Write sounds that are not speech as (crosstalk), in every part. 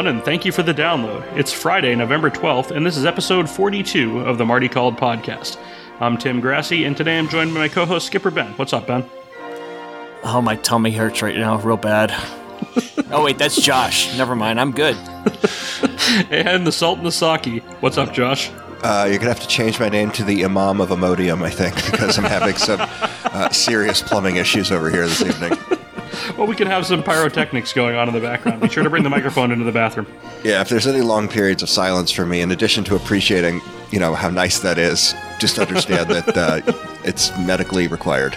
Hello, everyone, and thank you for the download. It's Friday, November 12th, and this is episode 42 of the Marty Called podcast. I'm Tim Grassi, and today I'm joined by my co host, Skipper Ben. What's up, Ben? Oh, my tummy hurts right now, real bad. (laughs) oh, wait, that's Josh. Never mind, I'm good. (laughs) and the Salt and the Saki. What's up, Josh? Uh, you're gonna have to change my name to the Imam of Imodium, I think, because I'm having some uh, serious plumbing issues over here this evening. (laughs) Well, we can have some pyrotechnics going on in the background. Be sure to bring the microphone into the bathroom. Yeah, if there's any long periods of silence for me, in addition to appreciating, you know, how nice that is, just understand that uh, it's medically required.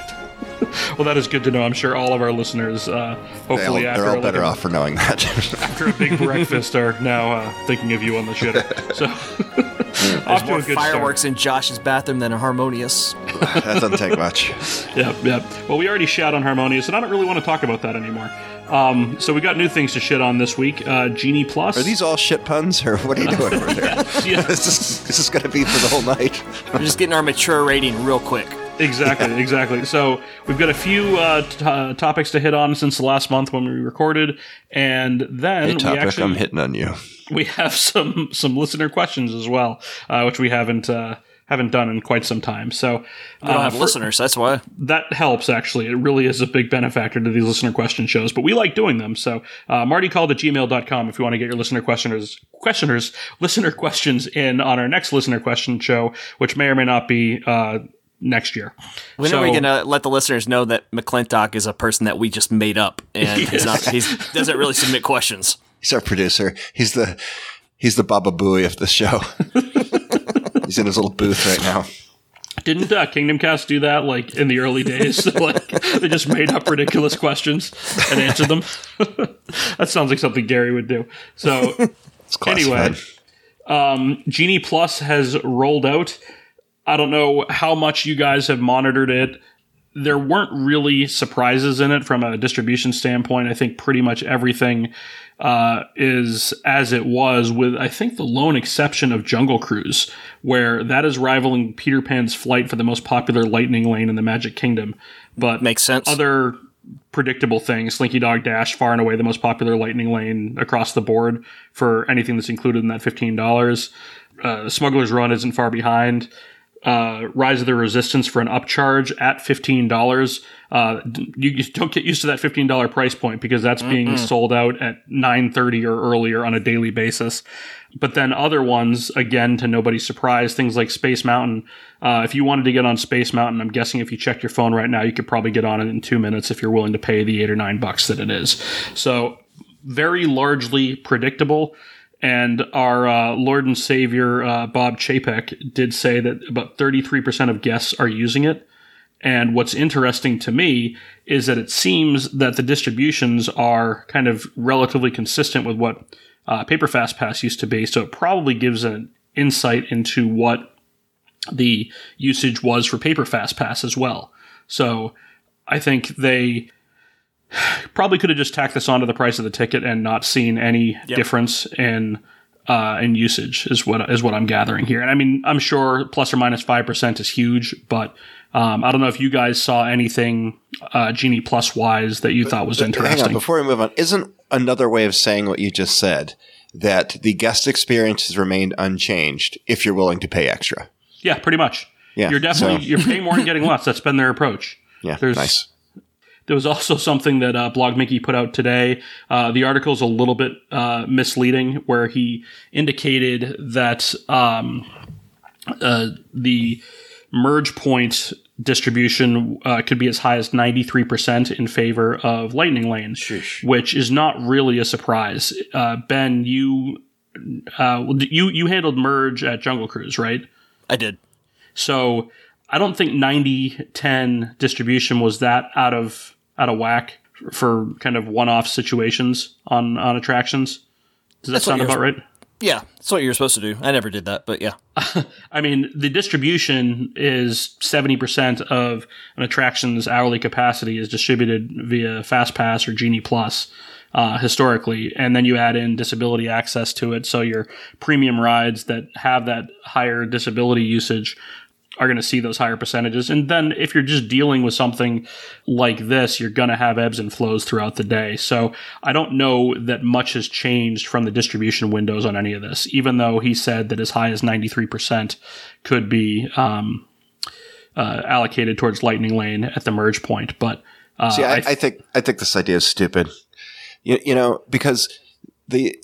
(laughs) Well, that is good to know. I'm sure all of our listeners, uh, hopefully, They all, after they're all like, better a- off for knowing that. (laughs) after a big breakfast, are now uh, thinking of you on the shitter. (laughs) So, off to More a good fireworks in Josh's bathroom than a harmonious. that doesn't take much. start. Yep, yep. Well, we already shat on Harmonious, and I don't really want to talk about that anymore. Um, so we got new things to shit on this week. Uh, Genie Plus. Are these all shit puns, or what are you doing over there? Yeah, This is this is gonna be for the whole night. We're just getting our mature rating real quick. Exactly, exactly. So we've got a few uh, t- uh, topics to hit on since the last month when we recorded, and then Hey, we topic, actually I'm hitting on you. (laughs) we have some some listener questions as well, uh, which we haven't uh, haven't done in quite some time. So We don't uh, have for- listeners, that's why. that helps actually. It really is a big benefactor to these listener question shows, but we like doing them. So uh, Marty called at gmail.com if you want to get your listener questioners questioners listener questions in on our next listener question show, which may or may not be uh, next year. When So- are we going to let the listeners know that McClintock is a person that we just made up and (laughs) he's not, he's, doesn't really submit questions? He's our producer. He's the he's the Baba Booey of the show. (laughs) he's in his little booth right now. Didn't uh, Kingdom Cast do that like in the early days? (laughs) like they just made up ridiculous questions and answered them. that sounds like something Gary would do. So It's classified. Anyway. Genie Plus has rolled out. I don't know how much you guys have monitored it. There weren't really surprises in it from a distribution standpoint. I think pretty much everything uh, is as it was, with I think the lone exception of Jungle Cruise, where that is rivaling Peter Pan's flight for the most popular Lightning Lane in the Magic Kingdom. But Makes sense. other predictable things. Slinky Dog Dash, far and away the most popular Lightning Lane across the board for anything that's included in that fifteen dollars. Uh, Smuggler's Run isn't far behind. Uh, Rise of the Resistance for an upcharge at fifteen dollars. Uh, you don't get used to that fifteen dollar price point because that's being sold out at nine thirty or earlier on a daily basis. But then other ones, again, to nobody's surprise, things like Space Mountain. Uh, if you wanted to get on Space Mountain, I'm guessing if you checked your phone right now, you could probably get on it in two minutes if you're willing to pay the eight or nine bucks that it is. So very largely predictable. And our uh, Lord and Savior uh, Bob Chapek did say that about 33% of guests are using it. And what's interesting to me is that it seems that the distributions are kind of relatively consistent with what uh, Paper Fast Pass used to be. So it probably gives an insight into what the usage was for Paper Fast Pass as well. So I think they probably could have just tacked this onto the price of the ticket and not seen any difference in uh, in usage is what is what I'm gathering here. And I mean, I'm sure plus or minus five percent is huge, but um, I don't know if you guys saw anything uh, Genie Plus wise that you thought was Hang on, interesting. before we move on, isn't another way of saying what you just said that the guest experience has remained unchanged if you're willing to pay extra? yeah, pretty much. Yeah, you're definitely so- you're paying more and (laughs) getting less. That's been their approach. Yeah, There's- nice. There was also something that uh, Blog Mickey put out today. Uh, the is a little bit uh, misleading, where he indicated that um, uh, the merge point distribution uh, could be as high as 93% in favor of Lightning Lane, which is not really a surprise. Uh, ben, you uh, you you handled merge at Jungle Cruise, right? I did. So I don't think 90 10 distribution was that out of out of whack for kind of one-off situations on on attractions. Does that That's sound about right? Yeah, that's what you're supposed to do. I never did that, but yeah. (laughs) I mean, the distribution is 70% of an attraction's hourly capacity is distributed via FastPass or Genie Plus uh, historically. And then you add in disability access to it. So your premium rides that have that higher disability usage are going to see those higher percentages. And then if you're just dealing with something like this, you're going to have ebbs and flows throughout the day. So I don't know that much has changed from the distribution windows on any of this, even though he said that as high as 93% could be um, uh, allocated towards Lightning Lane at the merge point. But uh, See, I, I th- I think I think this idea is stupid. You, you know, because the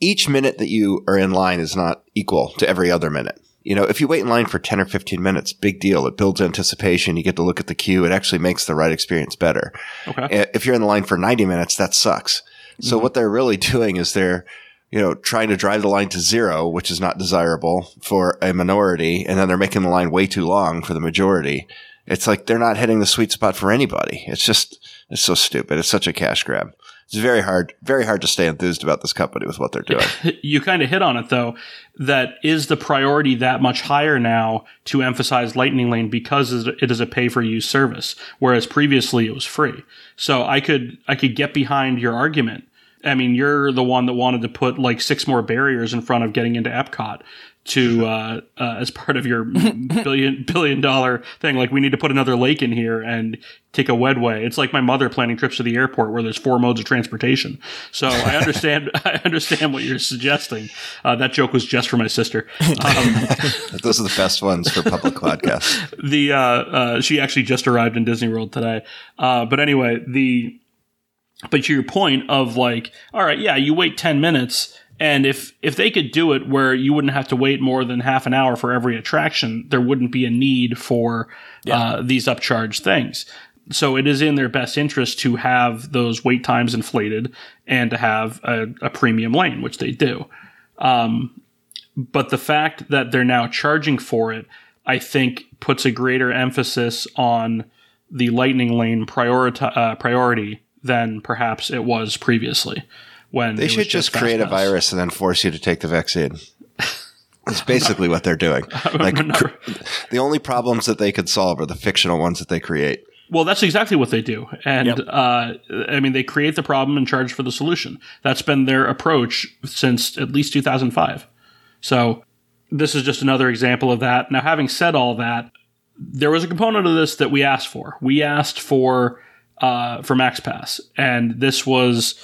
each minute that you are in line is not equal to every other minute. You know, if you wait in line for 10 or 15 minutes, big deal. It builds anticipation. You get to look at the queue. It actually makes the ride experience better. okay. If you're in the line for 90 minutes, that sucks. So mm-hmm. what they're really doing is they're, you know, trying to drive the line to zero, which is not desirable for a minority. And then they're making the line way too long for the majority. It's like they're not hitting the sweet spot for anybody. It's just, it's so stupid. It's such a cash grab. It's very hard, very hard to stay enthused about this company with what they're doing. (laughs) you kind of hit on it though. That is the priority that much higher now to emphasize lightning lane because it is a pay for use service whereas previously it was free. So i could i could get behind your argument. I mean you're the one that wanted to put like six more barriers in front of getting into epcot to uh, uh, as part of your (laughs) billion billion dollar thing like we need to put another lake in here and take a wedway it's like my mother planning trips to the airport where there's four modes of transportation. So i understand (laughs) i understand what you're suggesting. Uh, that joke was just for my sister. Um, (laughs) Those are the best ones for public podcasts. the uh, uh, she actually just arrived in Disney World today. Uh, but anyway, the but to your point of like, all right, yeah, you wait ten minutes, and if if they could do it where you wouldn't have to wait more than half an hour for every attraction, there wouldn't be a need for uh, these upcharge things. So it is in their best interest to have those wait times inflated and to have a, a premium lane, which they do but the fact that they're now charging for it, I think, puts a greater emphasis on the Lightning Lane priorita- uh, priority than perhaps it was previously. When They should just create a virus and then force you to take the vaccine. That's basically what they're doing. (laughs) Like the only problems that they could solve are the fictional ones that they create. Well, that's exactly what they do, and Yep. uh, I mean, they create the problem and charge for the solution. That's been their approach since at least 2005. So this is just another example of that. Now, having said all that, there was a component of this that we asked for. We asked for uh, for Max Pass, and this was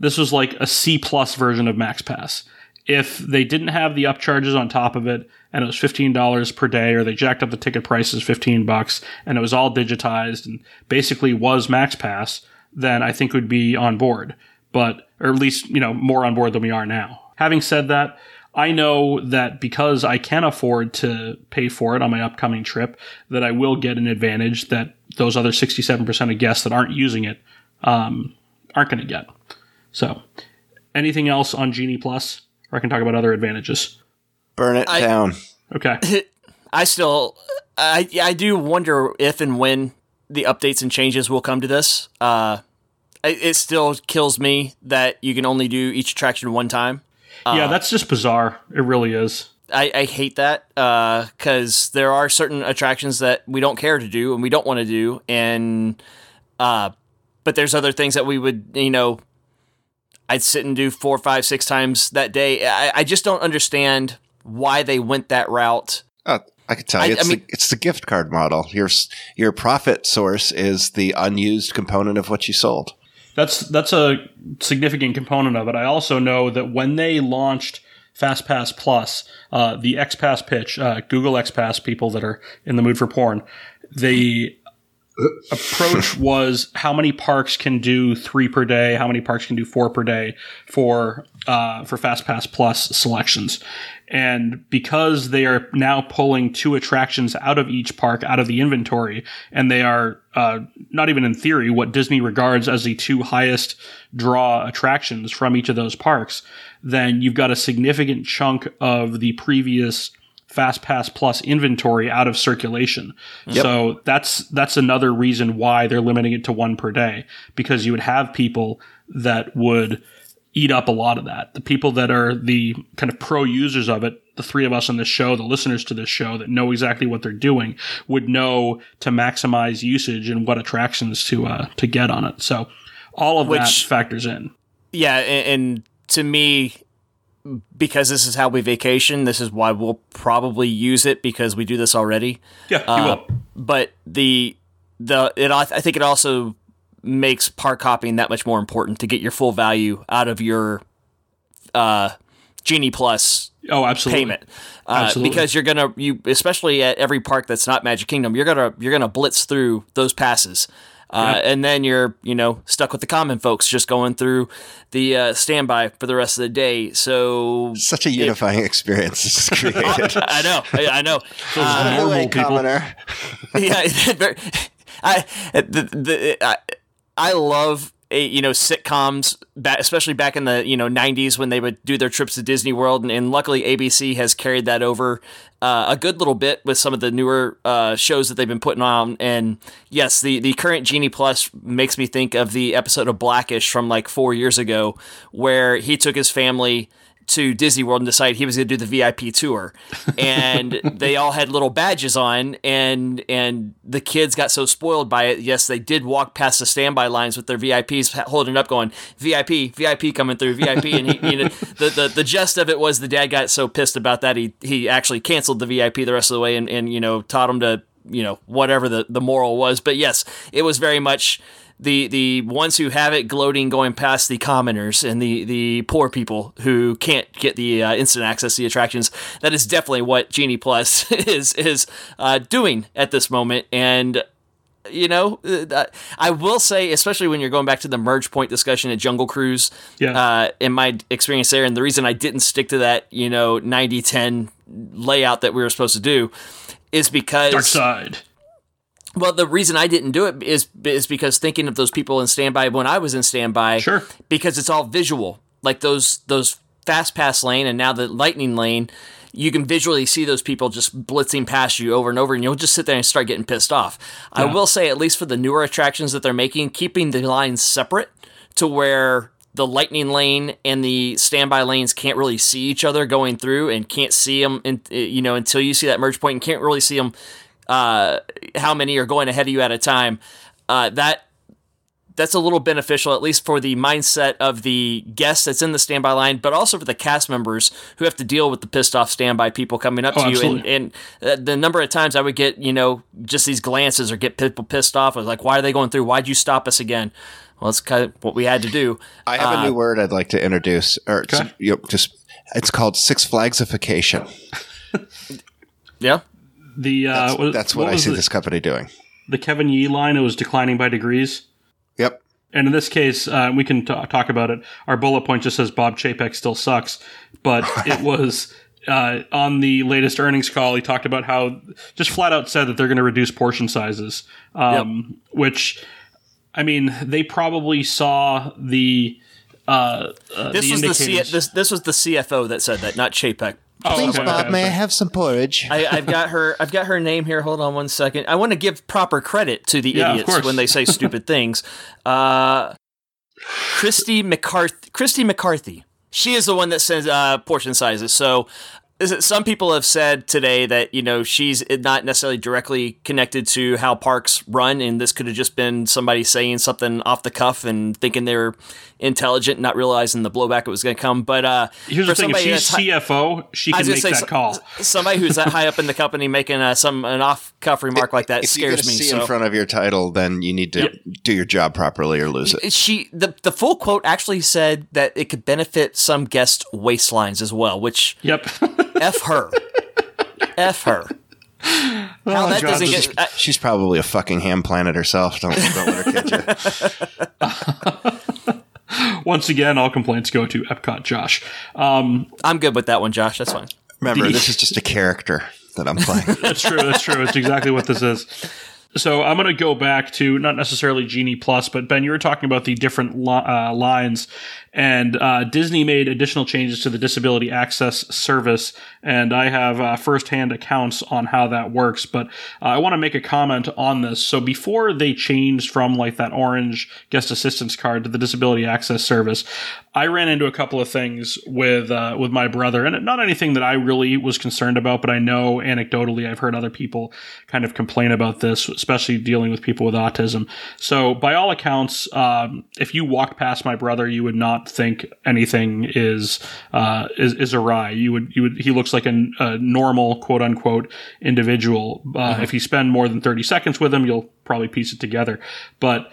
this was like a C plus version of Max Pass. If they didn't have the upcharges on top of it, and it was fifteen dollars per day, or they jacked up the ticket prices fifteen bucks, and it was all digitized and basically was Max Pass, then I think would be on board. But or at least you know more on board than we are now. Having said that, I know that because I can afford to pay for it on my upcoming trip, that I will get an advantage that those other 67% of guests that aren't using it um, aren't going to get. So, anything else on Genie Plus? Or I can talk about other advantages. Burn it I- down. Okay. (laughs) I still, I I do wonder if and when the updates and changes will come to this. Uh, it, it still kills me that you can only do each attraction one time. yeah, that's just bizarre. It really is. I, I hate that because there are certain attractions that we don't care to do and we don't want to do, and uh, but there's other things that we would, you know, I'd sit and do four, five, six times that day. I, I just don't understand why they went that route. Oh, I can tell you, I it's, mean- the, it's the gift card model. Your your profit source is the unused component of what you sold. That's that's a significant component of it. I also know that when they launched FastPass Plus, uh, the XPass pitch, uh, Google XPass people that are in the mood for porn, the (laughs) approach was how many parks can do three per day, how many parks can do four per day for uh, for FastPass Plus selections. And because they are now pulling two attractions out of each park out of the inventory, and they are uh, not even in theory what Disney regards as the two highest draw attractions from each of those parks, then you've got a significant chunk of the previous FastPass Plus inventory out of circulation. So that's that's another reason why they're limiting it to one per day because you would have people that would eat up a lot of that. The people that are the kind of pro users of it, the three of us on this show, the listeners to this show that know exactly what they're doing, would know to maximize usage and what attractions to uh, to get on it. So all of that factors in. Yeah, and, and to me, because this is how we vacation. This is why we'll probably use it because we do this already. Yeah, you Uh, will. But the the it I think it also makes park hopping that much more important to get your full value out of your uh, Genie Plus Oh, absolutely. payment uh, Absolutely. because you're gonna you especially at every park that's not Magic Kingdom you're gonna you're gonna blitz through those passes. Uh, And then you're, you know, stuck with the common folks just going through the uh, standby for the rest of the day. So Such a unifying experience this has (laughs) created. I know, I, I know. (laughs) Those Uh, By the way, normal people. commoner. (laughs) yeah, I the, the I, I love a, you know sitcoms, especially back in the you know '90s when they would do their trips to Disney World, and, and luckily ABC has carried that over uh, a good little bit with some of the newer uh, shows that they've been putting on. And yes, the the current Genie Plus makes me think of the episode of Blackish from like four years ago, where he took his family to Disney World and decided he was going to do the VIP tour, and (laughs) they all had little badges on, and and the kids got so spoiled by it. Yes, they did walk past the standby lines with their VIPs holding up, going VIP, VIP coming through, VIP, and he, you know, the, the the gist of it was the dad got so pissed about that he he actually canceled the VIP the rest of the way, and and you know taught him to you know whatever the the moral was. But yes, it was very much the the ones who have it gloating going past the commoners and the the poor people who can't get the uh, instant access to the attractions that is definitely what genie plus (laughs) is is uh, doing at this moment and you know uh, i will say especially when you're going back to the merge point discussion at jungle cruise Yeah. uh, in my experience there and the reason i didn't stick to that you know 90-10 layout that we were supposed to do is because Dark side. Well, the reason I didn't do it is is because thinking of those people in standby when I was in standby. Sure. Because it's all visual, like those those fast pass lane and now the lightning lane. You can visually see those people just blitzing past you over and over, and you'll just sit there and start getting pissed off. I will say, at least for the newer attractions that they're making, keeping the lines separate to where the lightning lane and the standby lanes can't really see each other going through and can't see them in, you know until you see that merge point and can't really see them uh, how many are going ahead of you at a time. Uh, that that's a little beneficial, at least for the mindset of the guest that's in the standby line, but also for the cast members who have to deal with the pissed off standby people coming up Oh, to you. And, absolutely. and uh, the number of times I would get, you know, just these glances or get people pissed off. I was like, why are they going through? Why'd you stop us again? Well, that's kind of what we had to do. I have a new word I'd like to introduce, or Okay. s- you know, just it's called Six Flagsification. Yeah. The uh, That's, what, that's what, I see the, this company doing. the Kevin Yee line. It was declining by degrees. Yep. And in this case, uh, we can t- talk about it. Our bullet point just says Bob Chapek still sucks, but (laughs) it was uh, on the latest earnings call. He talked about how just flat out said that they're going to reduce portion sizes, um, which I mean they probably saw the. Uh, uh, This the was the C- this this was the CFO that said that, not Chapek. Oh, Please, okay, Bob, may I have some porridge? I, I've got her. I've got her name here. Hold on one second. I want to give proper credit to the Yeah, idiots when they say stupid (laughs) things. Uh, Christy McCarthy. Christy McCarthy. She is the one that says uh, portion sizes. So. Is it, some people have said today that you know she's not necessarily directly connected to how parks run, and this could have just been somebody saying something off the cuff and thinking they were intelligent, not realizing the blowback it was going to come. But uh, Here's the for thing: if she's that's hi- CFO, she can make gonna that call. Somebody who's that high up in the company making uh, some an off cuff remark like that if you're scares me. see So in front of your title, then you need to do your job properly or lose it. she the the full quote actually said that it could benefit some guest waistlines as well, which Yep. (laughs) f her, f her. How that God, doesn't this get. I, She's probably a fucking ham planet herself. Don't, don't let her kid you. (laughs) (laughs) Once again, all complaints go to Epcot Josh. Um, I'm good with that one, Josh. That's fine. Remember, this is just a character that I'm playing. (laughs) That's true. That's true. It's exactly what this is. So I'm going to go back to not necessarily Genie Plus, but Ben, you were talking about the different uh, lines, and uh, Disney made additional changes to the Disability Access Service, and I have uh, firsthand accounts on how that works. But uh, I want to make a comment on this. So before they changed from like that orange guest assistance card to the Disability Access Service, I ran into a couple of things with uh, with my brother, and not anything that I really was concerned about, but I know anecdotally I've heard other people kind of complain about this. Especially dealing with people with autism. So, by all accounts, um, if you walked past my brother, you would not think anything is uh, is, is awry. You would you would he looks like a, a normal quote unquote individual. Uh, If you spend more than thirty seconds with him, you'll probably piece it together. But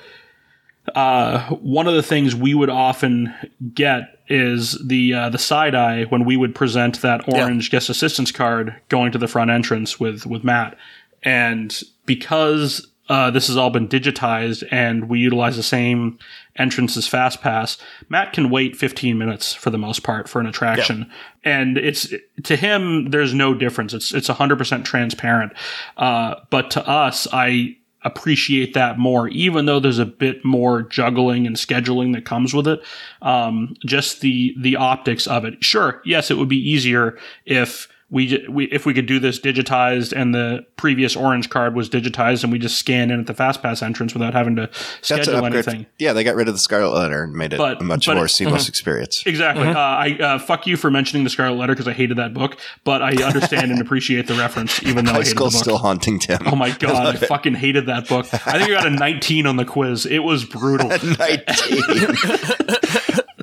uh, one of the things we would often get is the uh, the side eye when we would present that orange guest assistance card going to the front entrance with with Matt, and because uh, this has all been digitized and we utilize the same entrance as FastPass, Matt can wait 15 minutes for the most part for an attraction, and it's to him there's no difference. It's it's 100% transparent, uh, but to us, I appreciate that more, even though there's a bit more juggling and scheduling that comes with it. Um, just the the optics of it. Sure, yes, it would be easier if we, we if we could do this digitized and the previous orange card was digitized and we just scan in at the fast pass entrance without having to That's an schedule anything. Yeah, they got rid of the Scarlet Letter and made it But- a much but more it- seamless experience. Exactly. Uh, I uh, fuck you for mentioning the Scarlet Letter because I hated that book, but I understand and (laughs) appreciate the reference, even though I High hated the school's book. still haunting Tim. Oh my (laughs) god, I fucking hated that book. I think I got a (laughs) 19 on the quiz. It was brutal. 19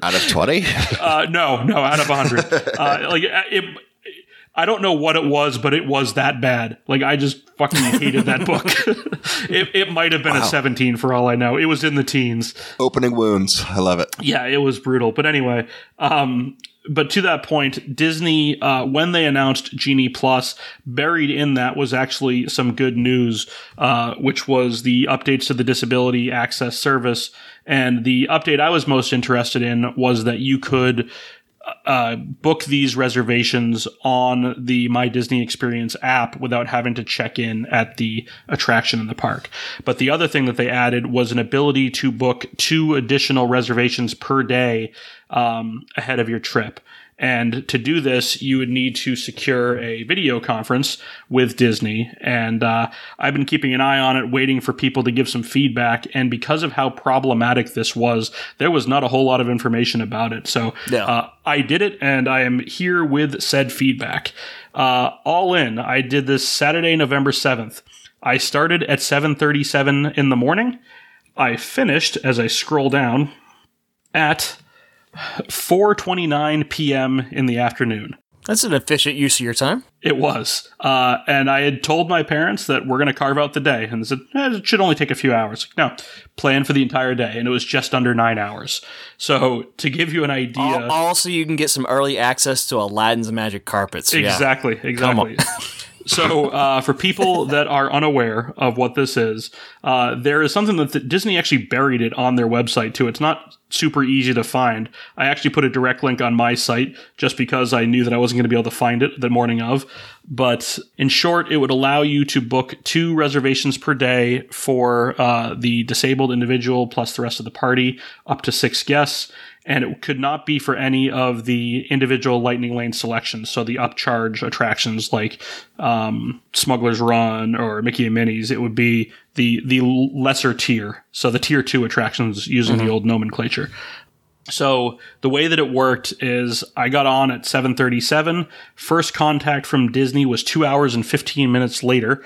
out of 20. Uh, no, no, out of 100. Uh, like uh, it. I don't know what it was, but it was that bad. Like I just fucking hated that book. (laughs) (laughs) it it might have been a 17 for all I know. It was in the teens. Opening wounds. I love it. Yeah, it was brutal. But anyway, um, but to that point, Disney, uh, when they announced Genie Plus, buried in that was actually some good news, uh, which was the updates to the Disability Access Service. And the update I was most interested in was that you could uh, book these reservations on the My Disney Experience app without having to check in at the attraction in the park. But the other thing that they added was an ability to book two additional reservations per day um, ahead of your trip. And to do this, you would need to secure a video conference with Disney. And uh, I've been keeping an eye on it, waiting for people to give some feedback. And because of how problematic this was, there was not a whole lot of information about it. So Yeah. uh, I did it, and I am here with said feedback. Uh, all in, I did this Saturday, November seventh. I started at seven thirty-seven in the morning. I finished as I scroll down at 4:29 p.m. in the afternoon. That's an efficient use of your time. It was, uh, and I had told my parents that we're going to carve out the day, and they said eh, it should only take a few hours. No, plan for the entire day, and it was just under nine hours. So to give you an idea, Also, you can get some early access to Aladdin's magic carpets. Yeah. Exactly, exactly. (laughs) so, uh, for people (laughs) that are unaware of what this is, uh, there is something that th- Disney actually buried it on their website too. It's not super easy to find. I actually put a direct link on my site just because I knew that I wasn't going to be able to find it the morning of. But in short, it would allow you to book two reservations per day for uh, the disabled individual plus the rest of the party, up to six guests and it could not be for any of the individual Lightning Lane selections. So the upcharge attractions like um, Smuggler's Run or Mickey and Minnie's, it would be the the lesser tier. So the tier two attractions using the old nomenclature. So the way that it worked is I got on at 7:37. First contact from Disney was 2 hours and 15 minutes later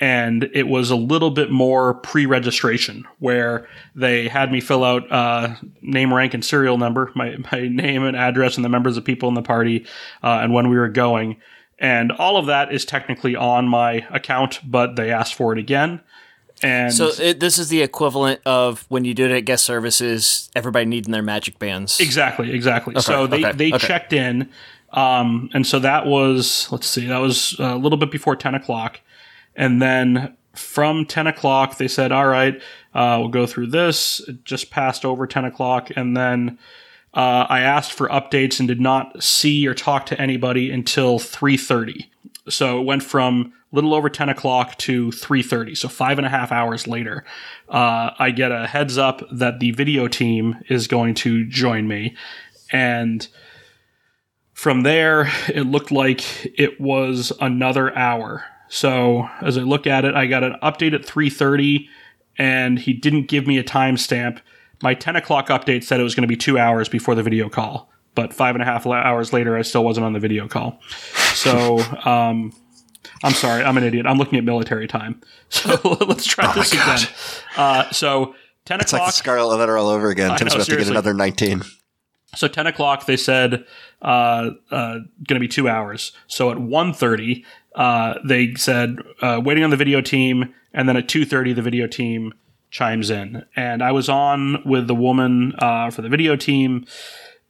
and it was a little bit more pre-registration where they had me fill out uh, name, rank, and serial number, (laughs) my, my name and address, and the members of people in the party, uh, and when we were going. And all of that is technically on my account, but they asked for it again. And So it, this is the equivalent of when you did it at guest services, everybody needing their magic bands. Exactly, exactly. so they, okay, they okay. checked in, um, and so that was let's see, that was a little bit before ten o'clock, and then from ten o'clock they said, "All right, uh, we'll go through this." It just passed over ten o'clock, and then uh, I asked for updates and did not see or talk to anybody until three thirty. So it went from little over 10 o'clock to 3.30 so five and a half hours later. Uh, i get a heads up that the video team is going to join me. And from there it looked like it was another hour so as i look at it i got an update at 3.30 and he didn't give me a timestamp my 10 o'clock update said it was going to be two hours before the video call but five and a half hours later i still wasn't on the video call so (laughs) um, I'm sorry, I'm an idiot. I'm looking at military time. (laughs) So (laughs) let's try this again. Uh, so 10 It's like the Scarlet Letter all over again. Tim's know, about to get seriously. another 19. So 10 o'clock, they said, uh, uh, going to be two hours. So at 1.30, uh, they said, uh, waiting on the video team. And then at 2.30, the video team chimes in. And I was on with the woman, uh, for the video team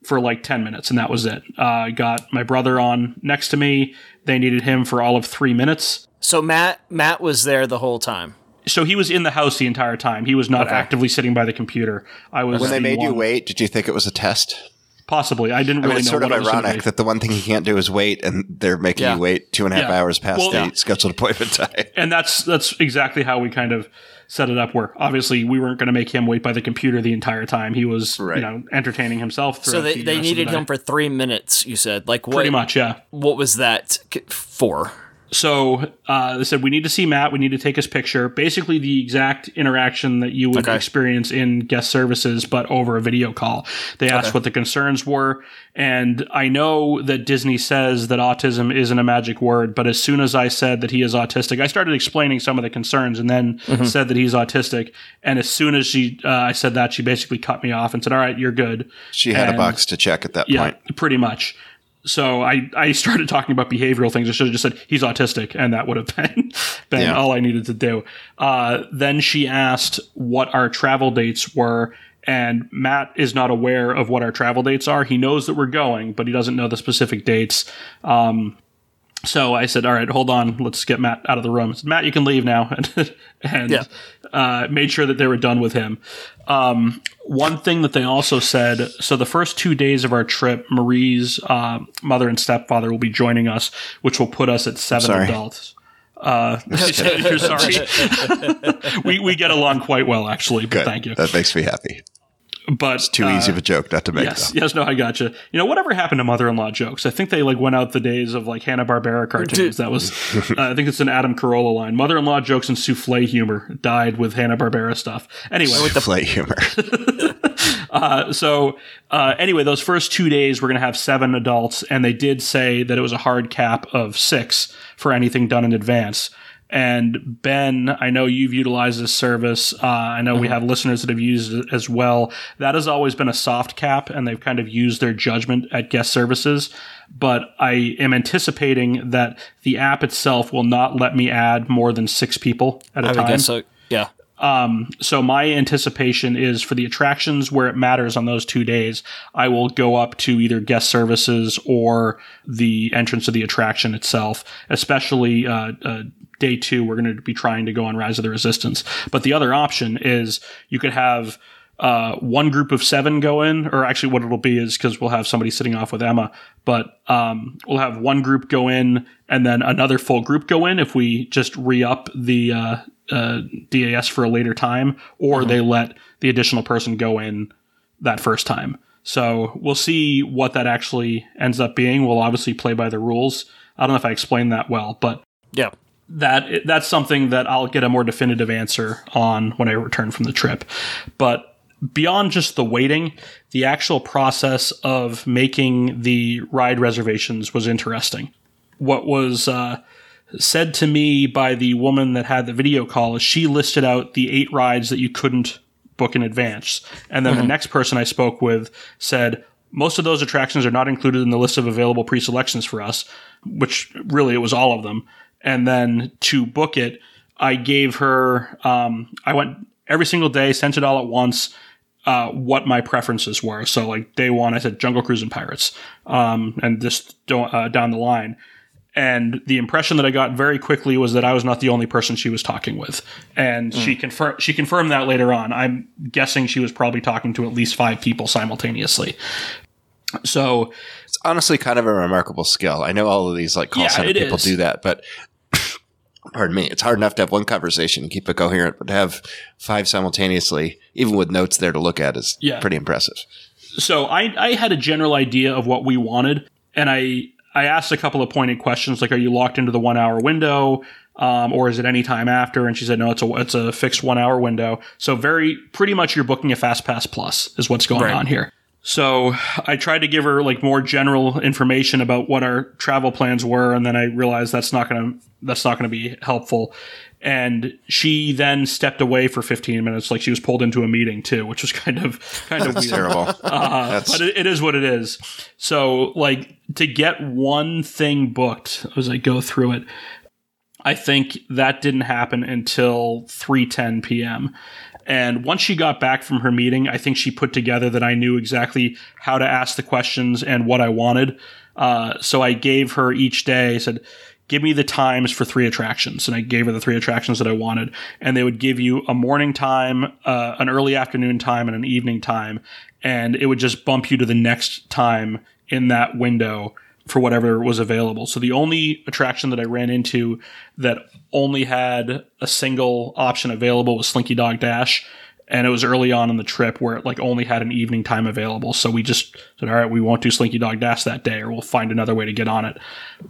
for like 10 minutes, and that was it. Uh, I got my brother on next to me. They needed him for all of three minutes. So Matt Matt was there the whole time. So he was in the house the entire time. He was not Okay. actively sitting by the computer. I was When they the made you wait, did you think it was a test? Possibly, I didn't I really mean, it's know sort of what was ironic that the one thing he can't do is wait, and they're making Yeah. you wait two and a half Yeah. hours past Well, the yeah. scheduled appointment time. (laughs) and that's that's exactly how we kind of set it up. Where obviously we weren't going to make him wait by the computer the entire time. He was, Right. you know, entertaining himself. Through So they, the they rest of the needed him for three minutes. You said like what? pretty much, yeah. What was that for? So uh, they said we need to see Matt. We need to take his picture. Basically, the exact interaction that you would Okay. experience in guest services, but over a video call. They asked what the concerns were, and I know that Disney says that autism isn't a magic word. But as soon as I said that he is autistic, I started explaining some of the concerns, and then said that he's autistic. And as soon as she, uh, I said that, she basically cut me off and said, "All right, you're good." She had a box to check at that Yeah, point. pretty much. So I, I started talking about behavioral things. I should have just said he's autistic, and that would have (laughs) been been Yeah. all I needed to do. Uh, then she asked what our travel dates were, and Matt is not aware of what our travel dates are. He knows that we're going, but he doesn't know the specific dates. Um, so I said, "All right, hold on. Let's get Matt out of the room." Said, Matt, you can leave now, and, (laughs) and Yeah. Uh, made sure that they were done with him. Um, one thing that they also said: so the first two days of our trip, Marie's uh, mother and stepfather will be joining us, which will put us at seven Sorry. adults. Uh, (laughs) you're sorry. (laughs) we we get along quite well, actually. But Good. thank you. That makes me happy. But it's Too uh, easy of a joke not to make, Yes, though. yes, no, I gotcha. You know, whatever happened to mother-in-law jokes? I think they like went out the days of like Hanna Barbera cartoons. That was, uh, I think it's an Adam Carolla line. Mother-in-law jokes and souffle humor died with Hanna Barbera stuff. Anyway, With the flight humor. (laughs) uh, so uh, anyway, those first two days we're going to have seven adults, and they did say that it was a hard cap of six for anything done in advance. And Ben, I know you've utilized this service. Uh, I know we have listeners that have used it as well. That has always been a soft cap, and they've kind of used their judgment at guest services. But I am anticipating that the app itself will not let me add more than six people at a I time. guess so. Yeah. So my anticipation is for the attractions where it matters on those two days, I will go up to either guest services or the entrance of the attraction itself. Especially uh, uh, day two, we're going to be trying to go on Rise of the Resistance. But the other option is you could have uh, one group of seven go in, or actually, what it'll be is because we'll have somebody sitting off with Emma, but um, we'll have one group go in and then another full group go in if we just re up the uh, uh, DAS for a later time, or they let the additional person go in that first time. So we'll see what that actually ends up being. We'll obviously play by the rules. I don't know if I explained that well, but Yeah. that that's something that I'll get a more definitive answer on when I return from the trip. But beyond just the waiting, the actual process of making the ride reservations was interesting. What was uh, said to me by the woman that had the video call is she listed out the eight rides that you couldn't book in advance. And then the next person I spoke with said, most of those attractions are not included in the list of available pre selections for us, which really it was all of them. And then to book it, I gave her, um, I went every single day, sent it all at once, uh, what my preferences were. So, like day one, I said Jungle Cruise and Pirates, um, and just uh, down the line. And the impression that I got very quickly was that I was not the only person she was talking with, and hmm. she confirmed she confirmed that later on. I'm guessing she was probably talking to at least five people simultaneously. So It's honestly kind of a remarkable skill. I know all of these like call Yeah, center people is. do that, but (coughs) pardon me, it's hard enough to have one conversation and keep it coherent, but to have five simultaneously, even with notes there to look at, is Yeah. pretty impressive. so I, I had a general idea of what we wanted, and I I asked a couple of pointed questions like, "Are you locked into the one hour window, um, or is it any time after?" And she said, "No, it's a it's a fixed one hour window." So very pretty much you're booking a fast pass plus is what's going Right. on here. So I tried to give her like more general information about what our travel plans were, and then I realized that's not gonna that's not gonna be helpful. And she then stepped away for 15 minutes, like she was pulled into a meeting too, which was kind of kind of weird. Terrible. Uh, but it, it is what it is. So, like, to get one thing booked as I go through it, I think that didn't happen until 3:10 p.m. And once she got back from her meeting, I think she put together that I knew exactly how to ask the questions and what I wanted. Uh, so I gave her each day, I said, give me the times for three attractions. And I gave her the three attractions that I wanted. And they would give you a morning time, uh, an early afternoon time, and an evening time. And it would just bump you to the next time in that window for whatever was available. So the only attraction that I ran into that only had a single option available was Slinky Dog Dash. And it was early on in the trip where it like only had an evening time available. So we just said, all right, we won't do Slinky Dog Dash that day or we'll find another way to get on it.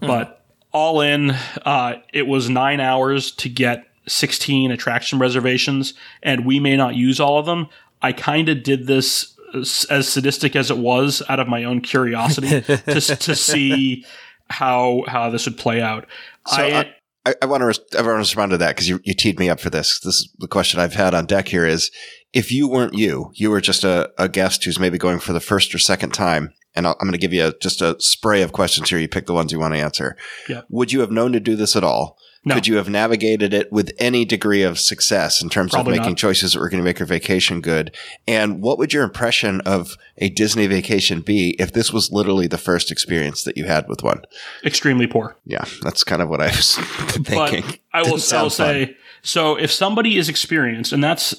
But all in, uh, it was nine hours to get 16 attraction reservations and we may not use all of them. I kind of did this as as sadistic as it was out of my own curiosity (laughs) to, to see how how this would play out. So I, I, I, I want to res- I want to respond to that because you, you teed me up for this. This is the question I've had on deck here is if you weren't you, you were just a, a guest who's maybe going for the first or second time, and I'll, I'm going to give you a, just a spray of questions here. You pick the ones you want to answer. Yeah. Would you have known to do this at all? No. Could you have navigated it with any degree of success in terms Probably of making not. choices that were going to make your vacation good? And what would your impression of a Disney vacation be if this was literally the first experience that you had with one? extremely poor. Yeah, that's kind of what I was (laughs) thinking. But I will, I will say so if somebody is experienced, and that's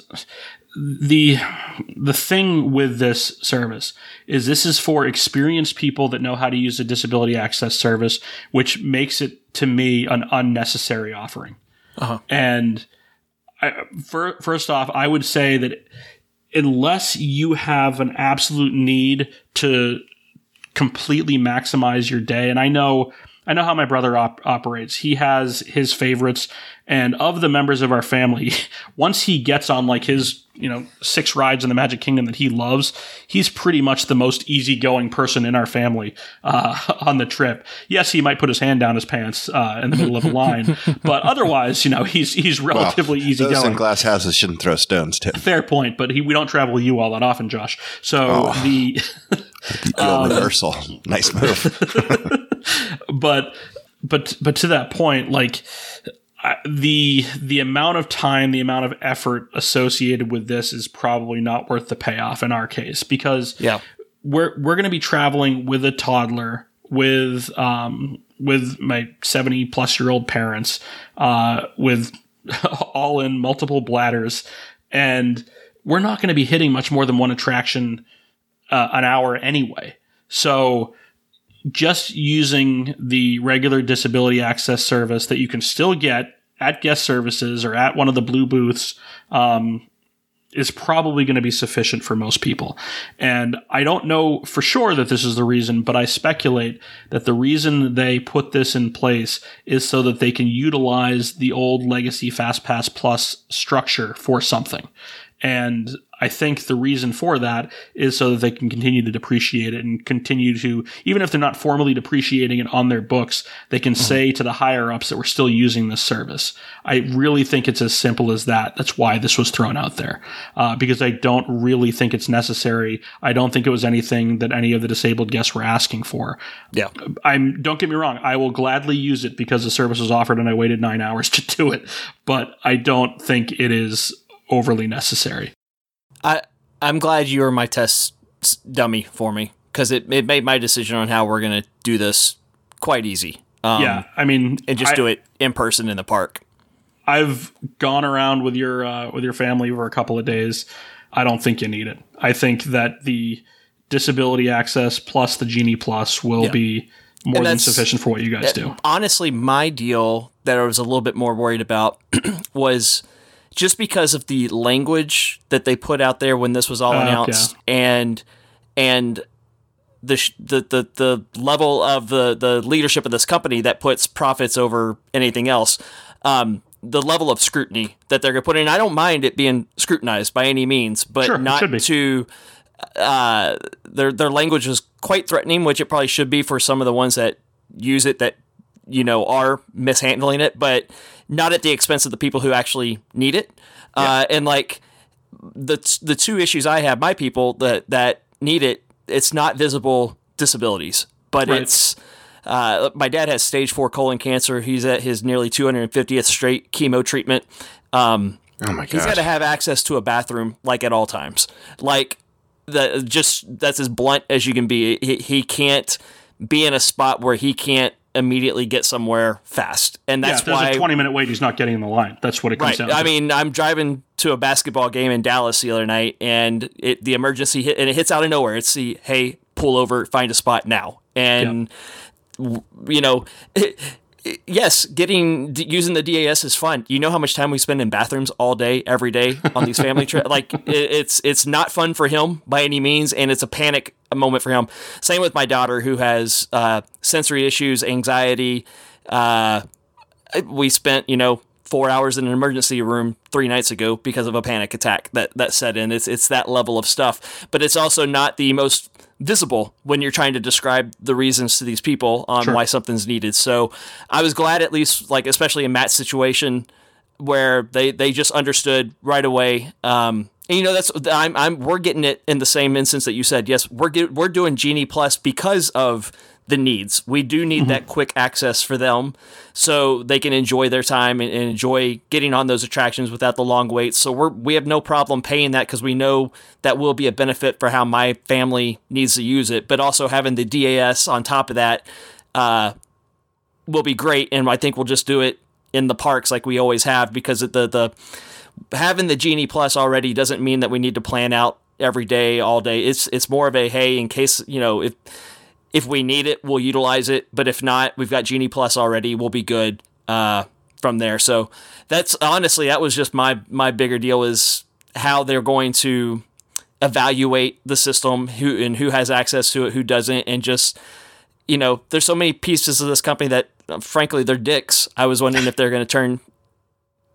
the the thing with this service is this is for experienced people that know how to use a disability access service, which makes it to me an unnecessary offering. Uh-huh. And I, fir- first off, I would say that unless you have an absolute need to completely maximize your day, and I know I know how my brother op- operates. He has his favorites, and of the members of our family, (laughs) once he gets on like his you know six rides in the Magic Kingdom that he loves, he's pretty much the most easygoing person in our family uh, (laughs) on the trip. Yes, he might put his hand down his pants uh, in the middle of a line, (laughs) but otherwise, you know, he's he's Well, relatively Those in easygoing. glass houses shouldn't throw stones, Tim. Fair point, but he, we don't travel with you all that often, Josh. So Oh. the The old reversal. Nice move. but but but to that point like I- the the amount of time the amount of effort associated with this is probably not worth the payoff in our case because Yeah. we're we're going to be traveling with a toddler with um with my 70 plus year old parents uh with (laughs) all in multiple bladders and we're not going to be hitting much more than one attraction uh, an hour anyway so just using the regular disability access service that you can still get at guest services or at one of the blue booths um, is probably going to be sufficient for most people. And I don't know for sure that this is the reason, but I speculate that the reason they put this in place is so that they can utilize the old legacy FastPass Plus structure for something. And I think the reason for that is so that they can continue to depreciate it and continue to, even if they're not formally depreciating it on their books, they can say to the higher ups that we're still using this service. I really think it's as simple as that. That's why this was thrown out there, uh, because I don't really think it's necessary. I don't think it was anything that any of the disabled guests were asking for. Yeah. I'm don't get me wrong, I will gladly use it because the service was offered and I waited nine hours (laughs) to do it, but I don't think it is overly necessary. I I'm glad you were my test dummy for me because it, it made my decision on how we're gonna do this quite easy. Um, yeah, I mean, and just I, do it in person in the park. I've gone around with your uh, with your family for a couple of days. I don't think you need it. I think that the disability access plus the Genie Plus will Yeah. be more than sufficient for what you guys do. Honestly, my deal that I was a little bit more worried about (clears throat) was just because of the language that they put out there when this was all Oh, okay. announced, and and the, sh- the the the level of the the leadership of this company that puts profits over anything else. Um, the level of scrutiny that they're going to put in. I don't mind it being scrutinized by any means, but Sure, not to uh, their their language was quite threatening, which it probably should be for some of the ones that use it that you know are mishandling it, but not at the expense of the people who actually need it. Uh, and like the the two issues I have, my people that that need it, it's not visible disabilities, but Right. it's. Uh, my dad has stage four colon cancer. He's at his nearly 250th straight chemo treatment. Um, Oh my He's got to have access to a bathroom like at all times. Like the just that's as blunt as you can be. He, he can't be in a spot where he can't immediately get somewhere fast, and that's there's why. a 20 minute wait, he's not getting in the line. That's what it comes Right. down I mean, I'm driving to a basketball game in Dallas the other night, and it, the emergency hit, and it hits out of nowhere. It's the hey, pull over, find a spot now, and w- you know. (laughs) Yes, getting using the DAS is fun. You know how much time we spend in bathrooms all day, every day on these family trips. (laughs) Like it, it's it's not fun for him by any means, and it's a panic moment for him. Same with my daughter, who has uh, sensory issues, anxiety. Uh, we spent you know four hours in an emergency room three nights ago because of a panic attack that that set in. It's it's that level of stuff, but it's also not the most visible when you're trying to describe the reasons to these people on Sure. why something's needed. So I was glad at least like especially in Matt's situation where they they just understood right away. Um, and you know that's I'm I'm we're getting it in the same instance that you said. Yes, we're get, we're doing Genie Plus because of the needs. We do need that quick access for them so they can enjoy their time and, and enjoy getting on those attractions without the long waits. So we're we have no problem paying that because we know that will be a benefit for how my family needs to use it. But also having the DAS on top of that. Uh, will be great, and I think we'll just do it in the parks like we always have because the the having the Genie Plus already doesn't mean that we need to plan out every day, all day. It's it's more of a hey, in case you know if if we need it, we'll utilize it. But if not, we've got Genie Plus already. We'll be good uh, from there. So that's honestly that was just my my bigger deal is how they're going to evaluate the system, who and who has access to it, who doesn't, and just you know, there's so many pieces of this company that, uh, frankly, they're dicks. I was wondering if they're going to turn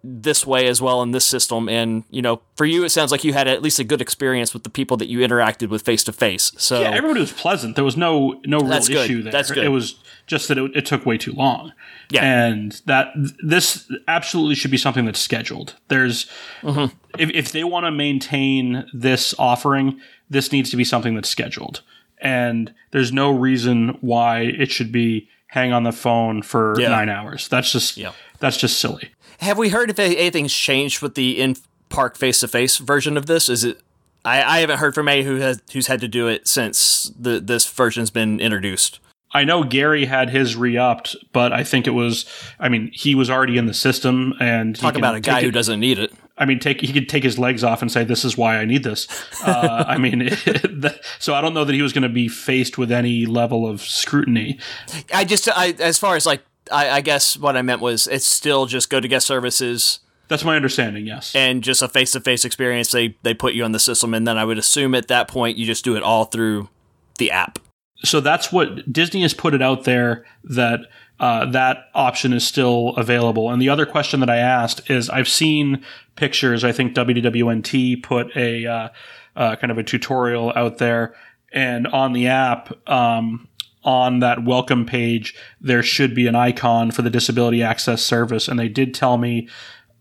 this way as well in this system. And you know, for you, it sounds like you had at least a good experience with the people that you interacted with face to face. So yeah, everybody was pleasant. There was no no real That's good. issue there. That's good. It was just that it, it took way too long. Yeah. and that this absolutely should be something that's scheduled. There's Mm-hmm. if if they want to maintain this offering, this needs to be something that's scheduled. And there's no reason why it should be hang on the phone for Yeah. nine hours. That's just Yeah. that's just silly. Have we heard if anything's changed with the in park face to face version of this? Is it? I, I haven't heard from any who has who's had to do it since the this version's been introduced. I know Gary had his re-upped, but I think it was. I mean, he was already in the system, and Talk about a guy it- who doesn't need it. I mean, take he could take his legs off and say, "This is why I need this." Uh, (laughs) I mean, (laughs) so I don't know that he was going to be faced with any level of scrutiny. I just, I, as far as like, I, I guess what I meant was it's still just go to guest services That's my understanding. Yes. and just a face to face experience. They they put you on the system, and then I would assume at that point you just do it all through the app. so that's what Disney has put it out there that uh, that option is still available. And the other question that I asked is, I've seen pictures. I think WWNT put a uh, uh, kind of a tutorial out there, and on the app. Um, on that welcome page, there should be an icon for the disability access service. And they did tell me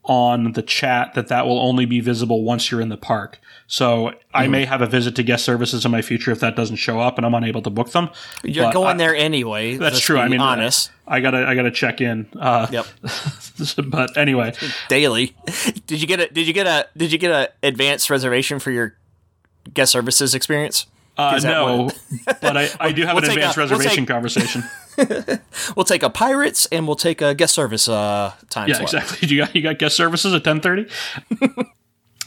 on the chat that that will only be visible once you're in the park. So I may have a visit to guest services in my future if that doesn't show up and I'm unable to book them. You're But going I- there anyway. That's true. I mean, honest. I gotta, I gotta check in. Uh, Yep. (laughs) but anyway, (laughs) Daily. (laughs) Did you get a? Did you get a? Did you get a advanced reservation for your guest services experience? Uh, no, (laughs) but I, I do have We'll an advanced a- we'll reservation take- conversation. (laughs) We'll take a pirates and we'll take a guest service uh, time Yeah, slot. exactly. (laughs) You got you got guest services at ten thirty.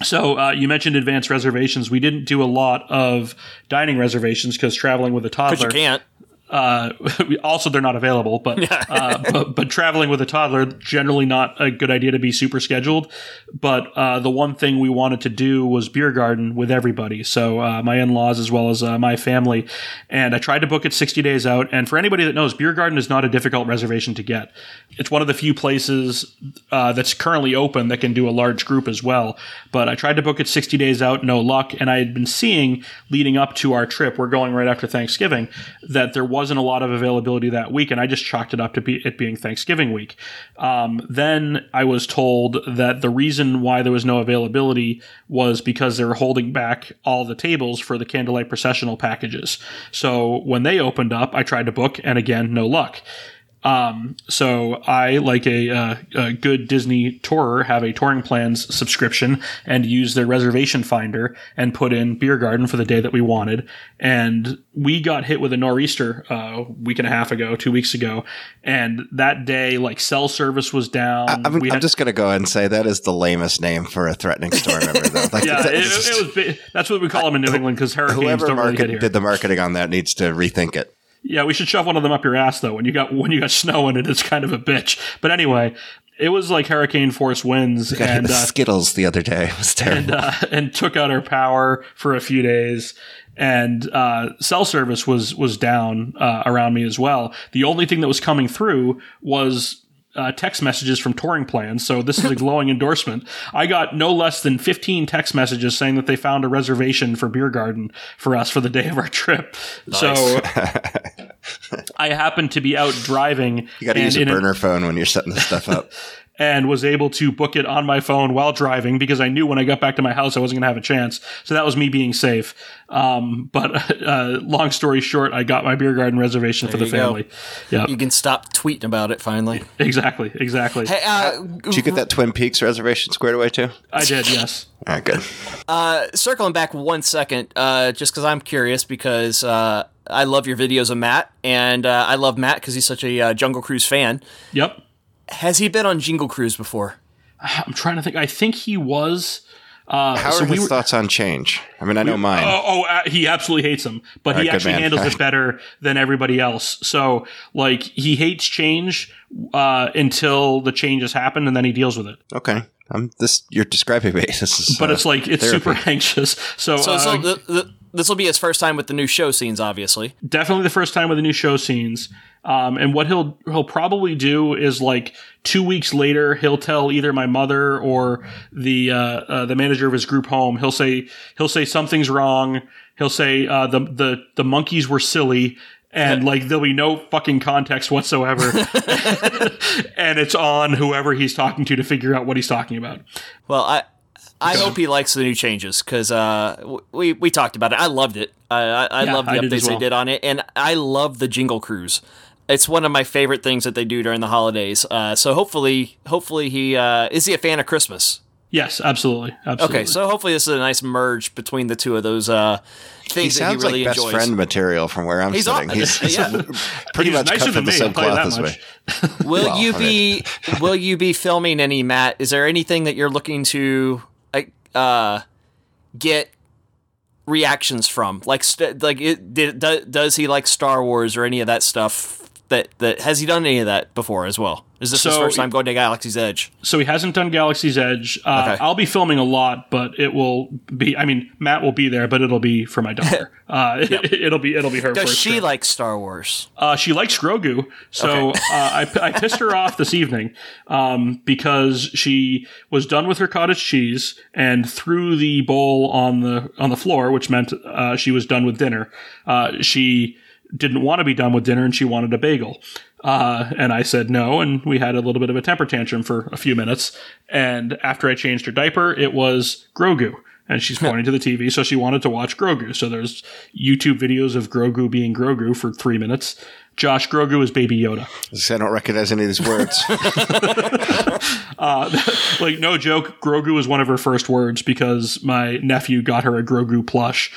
so uh, you mentioned advanced reservations. We didn't do a lot of dining reservations because traveling with a But you can't. Uh, (laughs) also they're not available. But, uh, (laughs) but but traveling with a toddler generally not a good idea to be super scheduled. But uh, the one thing we wanted to do was beer garden with everybody. So uh, my in laws as well as uh, my family, and I tried to book it sixty days out. And for anybody that knows, beer garden is not a difficult reservation to get. It's one of the few places uh, that's currently open that can do a large group as well. But I tried to book it sixty days out, no luck. And I had been seeing leading up to our trip, we're going right after Thanksgiving, that there wasn't a lot of availability that week, and I just chalked it up to be it being Thanksgiving week. Um, then I was told that the reason why there was no availability was because they were holding back all the tables for the candlelight processional packages. So when they opened up, I tried to book, and again, no luck. Um, so I, like a, uh, a good Disney tourer, have a touring plans subscription and use their reservation finder and put in beer garden for the day that we wanted. And we got hit with a nor'easter uh, a week and a half ago, two weeks ago, and that day, like cell service was down. I'm, we I'm had- just going to go ahead and say that is the lamest name for a threatening storm ever. though. (laughs) Like, yeah, that it, it was. That's what we call them in New England because hurricanes whoever don't really market, hit here. did the marketing on that needs to rethink it. Yeah, we should shove one of them up your ass though. When you got when you got snow in it, it's kind of a bitch. But anyway, it was like hurricane force winds and uh, Skittles the other day. (laughs) It was terrible. and uh, and took out our power for a few days. And uh, cell service was was down uh, around me as well. The only thing that was coming through was uh, text messages from touring plans. So this is a (laughs) glowing endorsement. I got no less than 15 text messages saying that they found a reservation for beer garden for us for the day of our trip. So (laughs) (laughs) I happened to be out driving. you got to use a in an- burner phone when you're setting this stuff up. (laughs) and was able to book it on my phone while driving because I knew when I got back to my house I wasn't going to have a chance. So that was me being safe. Um, but (laughs) uh, long story short, I got my beer garden reservation for the family. Yeah, You can stop tweeting about it finally. exactly, exactly. Hey, uh, Did you get that Twin Peaks reservation squared away too? I did, yes. All right, good. uh, circling back one second, uh, just because I'm curious, because uh, I love your videos of Matt, and uh, I love Matt because he's such a uh, Jungle Cruise fan. Yep. Has he been on Jingle Cruise before? (sighs) I'm trying to think. I think he was. Uh, How so are we his were- thoughts on change? I mean, I know mine. Oh, oh uh, he absolutely hates them, but All he right, actually handles it (laughs) better than everybody else. So, like, he hates change uh, until the change has happened, and then he deals with it. okay, I'm this. You're describing me. (laughs) This is, But uh, it's like it's therapy. super (laughs) anxious. So, So, uh, so th- th- this will be his first time with the new show scenes, obviously. definitely the first time with the new show scenes. Um, and what he'll he'll probably do is like two weeks later, he'll tell either my mother or the uh, uh, the manager of his group home. He'll say he'll say something's wrong. He'll say uh, the the the monkeys were silly. And like there'll be no fucking context whatsoever, (laughs) (laughs) and it's on whoever he's talking to to figure out what he's talking about. Well, I I hope he likes the new changes because uh, we we talked about it. I loved it. I I, I Yeah, love the I updates as well. they did on it, and I love the Jingle Cruise. It's one of my favorite things that they do during the holidays. Uh, so hopefully, hopefully he uh, is he a fan of Christmas. Yes, absolutely, absolutely. Okay, so hopefully this is a nice merge between the two of those uh, He things that he really like best enjoys. friend material from where I'm He's sitting. aw- he's, he's (laughs) yeah. (laughs) pretty He's much cut from the same I'll you cloth that as me. Will Well, you I be Will you be filming any Matt? Is there anything that you're looking to like uh, get reactions from? Like st- like it, did, do, does he like Star Wars or any of that stuff? That that has he done any of that before as well? Is this his first time going to Galaxy's Edge? So he hasn't done Galaxy's Edge. Uh, Okay. I'll be filming a lot, but it will be. I mean, Matt will be there, but it'll be for my daughter. (laughs) Uh, (laughs) it, will be it'll be her. Does she trip. like Star Wars? Uh, she likes Grogu, so (laughs) uh, I, I pissed her off this evening um, because she was done with her cottage cheese and threw the bowl on the on the floor, which meant uh, she was done with dinner. Uh, she didn't want to be done with dinner and she wanted a bagel. Uh, and I said no, and we had a little bit of a temper tantrum for a few minutes. And after I changed her diaper, it was Grogu. And she's pointing to the TV, so she wanted to watch Grogu. So there's YouTube videos of Grogu being Grogu for three minutes. Josh Grogu is Baby Yoda. I don't recognize any of these words. (laughs) (laughs) (laughs) Like, no joke, Grogu is one of her first words because my nephew got her a Grogu plush.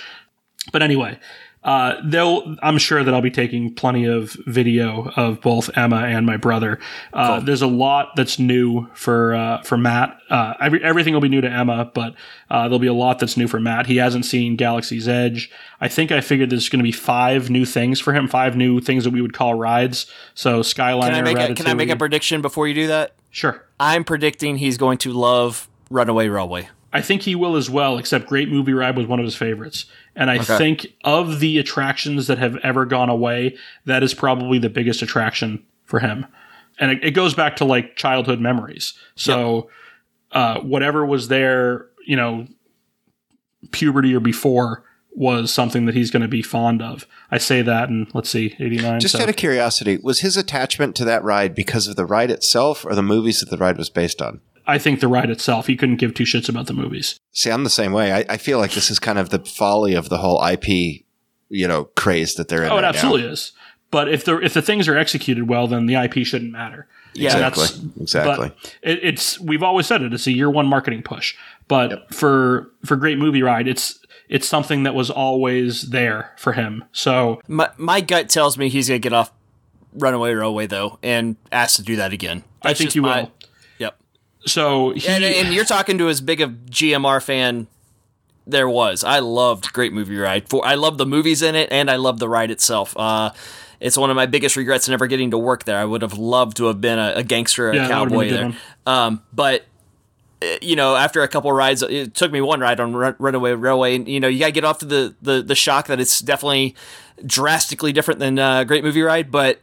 But anyway, Uh, they'll. I'm sure that I'll be taking plenty of video of both Emma and my brother. Uh, Cool. There's a lot that's new for uh, for Matt. Uh, every, everything will be new to Emma, but uh, there'll be a lot that's new for Matt. He hasn't seen Galaxy's Edge. I think I figured there's going to be five new things for him. Five new things that we would call rides. So skyline Can I make a, can I make a prediction before you do that? Sure. I'm predicting he's going to love Runaway Railway. I think he will as well, except Great Movie Ride was one of his favorites. And I Okay. think of the attractions that have ever gone away, that is probably the biggest attraction for him. And it, it goes back to like childhood memories. So uh, whatever was there, you know, puberty or before was something that he's going to be fond of. I say that and let's see, 89. Just so- out of curiosity, was his attachment to that ride because of the ride itself or the movies that the ride was based on? I think the ride itself, he couldn't give two shits about the movies. See, I'm the same way. I, I feel like this is kind of the folly of the whole IP, you know, craze that they're in. Oh, it absolutely now. is. But if the if the things are executed well, then the IP shouldn't matter. Yeah, Exactly. that's- exactly. It, it's we've always said it. It's a year one marketing push. But for for Great Movie Ride, it's it's something that was always there for him. So My my gut tells me he's gonna get off Runaway Railway though, and ask to do that again. I think he my- will. So he, And, and you're talking to as big a GMR fan there was. I loved Great Movie Ride. For I love the movies in it, and I love the ride itself. Uh, it's one of my biggest regrets never getting to work there. I would have loved to have been a, a gangster, a Yeah, cowboy there. Um, but uh, you know, after a couple rides, it took me one ride on Run- Runaway Railway, and you know, you got to get off to the, the the shock that it's definitely drastically different than uh, Great Movie Ride, but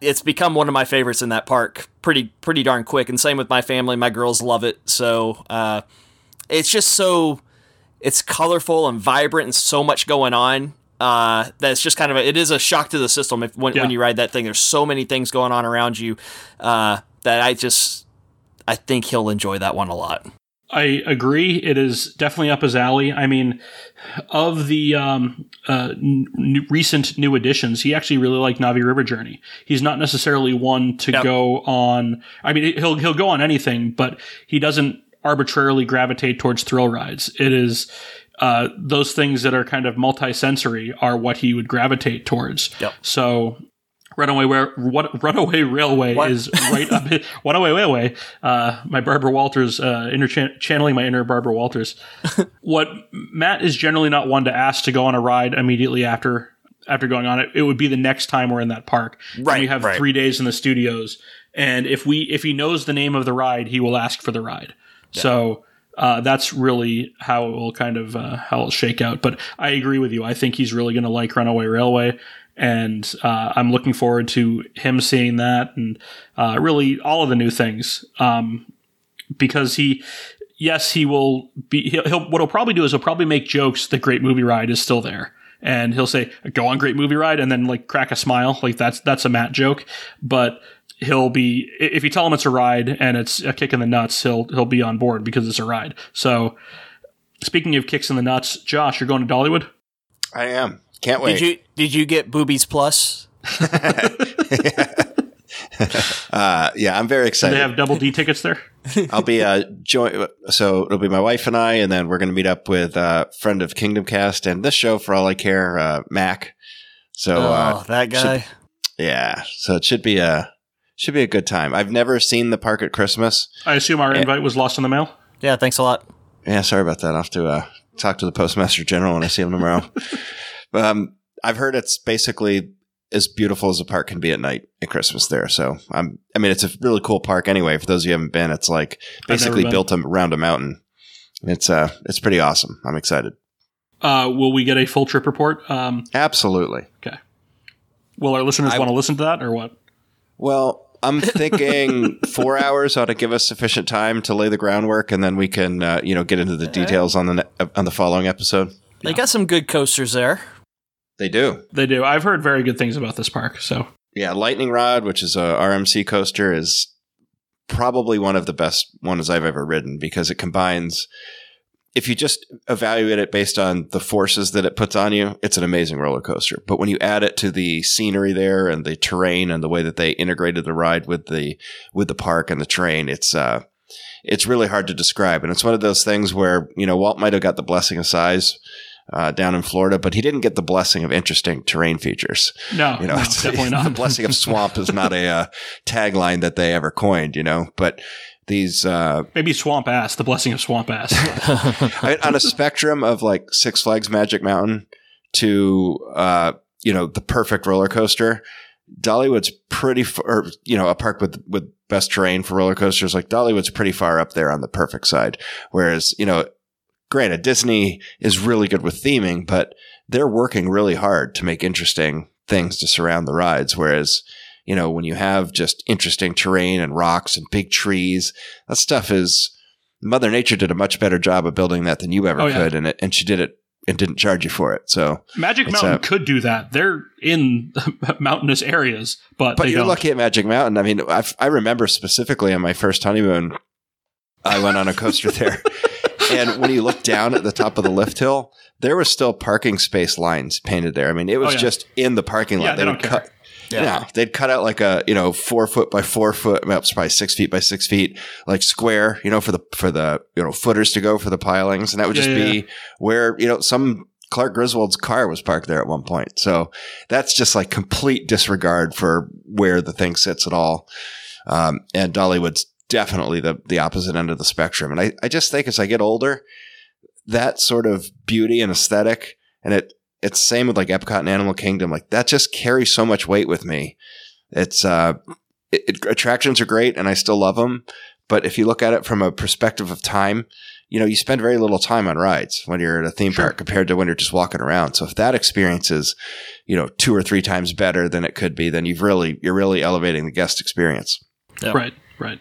it's become one of my favorites in that park pretty pretty darn quick. And same with my family. My girls love it. So uh, it's just so it's colorful and vibrant and so much going on uh, that it's just kind of a, it is a shock to the system if, when, Yeah. when you ride that thing. There's so many things going on around you uh, that i just i think he'll enjoy that one a lot I agree. It is definitely up his alley. I mean, of the um, uh, n- recent new additions, he actually really liked Na'vi River Journey. He's not necessarily one to Yep. go on. I mean, he'll he'll go on anything, but he doesn't arbitrarily gravitate towards thrill rides. It is. Uh, those things that are kind of multi-sensory are what he would gravitate towards. Yep. So, Runaway, what, Runaway Railway What? is right up. Runaway (laughs) Railway. Uh, my Barbara Walters, uh, inner channeling my inner Barbara Walters. (laughs) what Matt is generally not one to ask to go on a ride immediately after after going on it. It would be the next time we're in that park. And Right, we have right. three days in the studios, and if we if he knows the name of the ride, he will ask for the ride. So. Uh, that's really how it will kind of uh, how it'll shake out. But I agree with you. I think he's really going to like Runaway Railway, and uh, I'm looking forward to him seeing that and uh, really all of the new things. Um, because he, yes, he will be. He'll, he'll what he'll probably do is he'll probably make jokes that Great Movie Ride is still there, and he'll say, "Go on Great Movie Ride," and then like crack a smile, like that's that's a Matt joke. But he'll be if you tell him it's a ride and it's a kick in the nuts, he'll he'll be on board because it's a ride. So. Speaking of kicks in the nuts, Josh, you're going to Dollywood. I am. Can't wait. did you did you get boobies plus (laughs) uh, yeah, I'm very Do excited. they have double D tickets there? (laughs) I'll be uh join. So it'll be my wife and I, and then we're going to meet up with uh, friend of Kingdom Cast and this show for all I care, uh, Mac. So uh, oh that guy yeah, so it should be a should be a good time. I've never seen the park at Christmas. I assume our invite was lost in the mail. yeah thanks a lot Yeah, sorry about that. I'll have to uh, talk to the postmaster general when I see him tomorrow. (laughs) but um, I've heard it's basically as beautiful as a park can be at night at Christmas there. So I'm, I mean, it's a really cool park anyway. For those of you who haven't been, it's like basically built around a mountain. It's uh, it's pretty awesome. I'm excited. Uh, will we get a full trip report? Um, Absolutely. Okay. Will our listeners I- want to listen to that or what? Well, I'm thinking four hours ought to give us sufficient time to lay the groundwork, and then we can, uh, you know, get into the details on the ne- on the following episode. they got some good coasters there They do. They do. I've heard very good things about this park. So Yeah, Lightning Rod, which is a RMC coaster, is probably one of the best ones I've ever ridden because it combines. If you just evaluate it based on the forces that it puts on you, it's an amazing roller coaster. But when you add it to the scenery there and the terrain and the way that they integrated the ride with the with the park and the train, it's uh, it's really hard to describe. And it's one of those things where you know Walt might have got the blessing of size uh, down in Florida, but he didn't get the blessing of interesting terrain features. No, You know, no, it's definitely (laughs) not. the blessing of swamp is not a uh, tagline that they ever coined. You know, but these uh, Maybe swamp ass. The blessing of swamp ass. (laughs) I- on a spectrum of like Six Flags Magic Mountain to uh, you know the perfect roller coaster, Dollywood's pretty far. Or, you know, a park with with best terrain for roller coasters like Dollywood's pretty far up there on the perfect side. Whereas you know, granted, Disney is really good with theming, but they're working really hard to make interesting things to surround the rides. Whereas you know, when you have just interesting terrain and rocks and big trees, that stuff is Mother Nature did a much better job of building that than you ever Oh, yeah. could, and it, and she did it and didn't charge you for it. So, Magic Mountain a- could do that. They're in (laughs) mountainous areas, but, but they you're don't. lucky at Magic Mountain. I mean, i I remember specifically on my first honeymoon, I went on a coaster there, (laughs) and when you look down at the top of the lift hill, there was still parking space lines painted there. I mean, it was Oh, yeah. just in the parking lot. Yeah, they would don't care. cut. Yeah. they'd cut out like a you know four foot by four foot, it's probably six feet by six feet, like square, you know, for the for the you know footers to go for the pilings, and that would Yeah, just yeah, be where you know some Clark Griswold's car was parked there at one point. So that's just like complete disregard for where the thing sits at all. Um, and Dollywood's definitely the the opposite end of the spectrum. And I, I just think as I get older, that sort of beauty and aesthetic, and it it's same with like Epcot and Animal Kingdom, like that just carries so much weight with me. It's uh, it, it- attractions are great, and I still love them. But if you look at it from a perspective of time, you know, you spend very little time on rides when you're at a theme Sure. park compared to when you're just walking around. So if that experience is, you know, two or three times better than it could be, then you've really, you're really elevating the guest experience. Yeah. Right, right.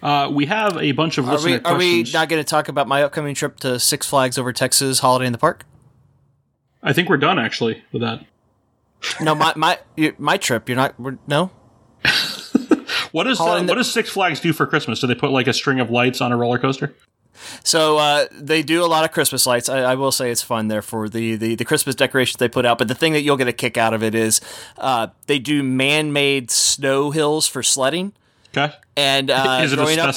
Uh, we have a bunch of Are listener we, are we not going to talk about my upcoming trip to Six Flags over Texas Holiday in the Park? I think we're done actually with that. No, my my my trip. You're not. We're, no. (laughs) What does uh, the- what does Six Flags do for Christmas? Do they put like a string of lights on a roller coaster? So uh, they do a lot of Christmas lights. I, I will say it's fun there for the, the the Christmas decorations they put out. But the thing that you'll get a kick out of it is uh, they do man-made snow hills for sledding. Okay, And uh, (laughs) is it growing up.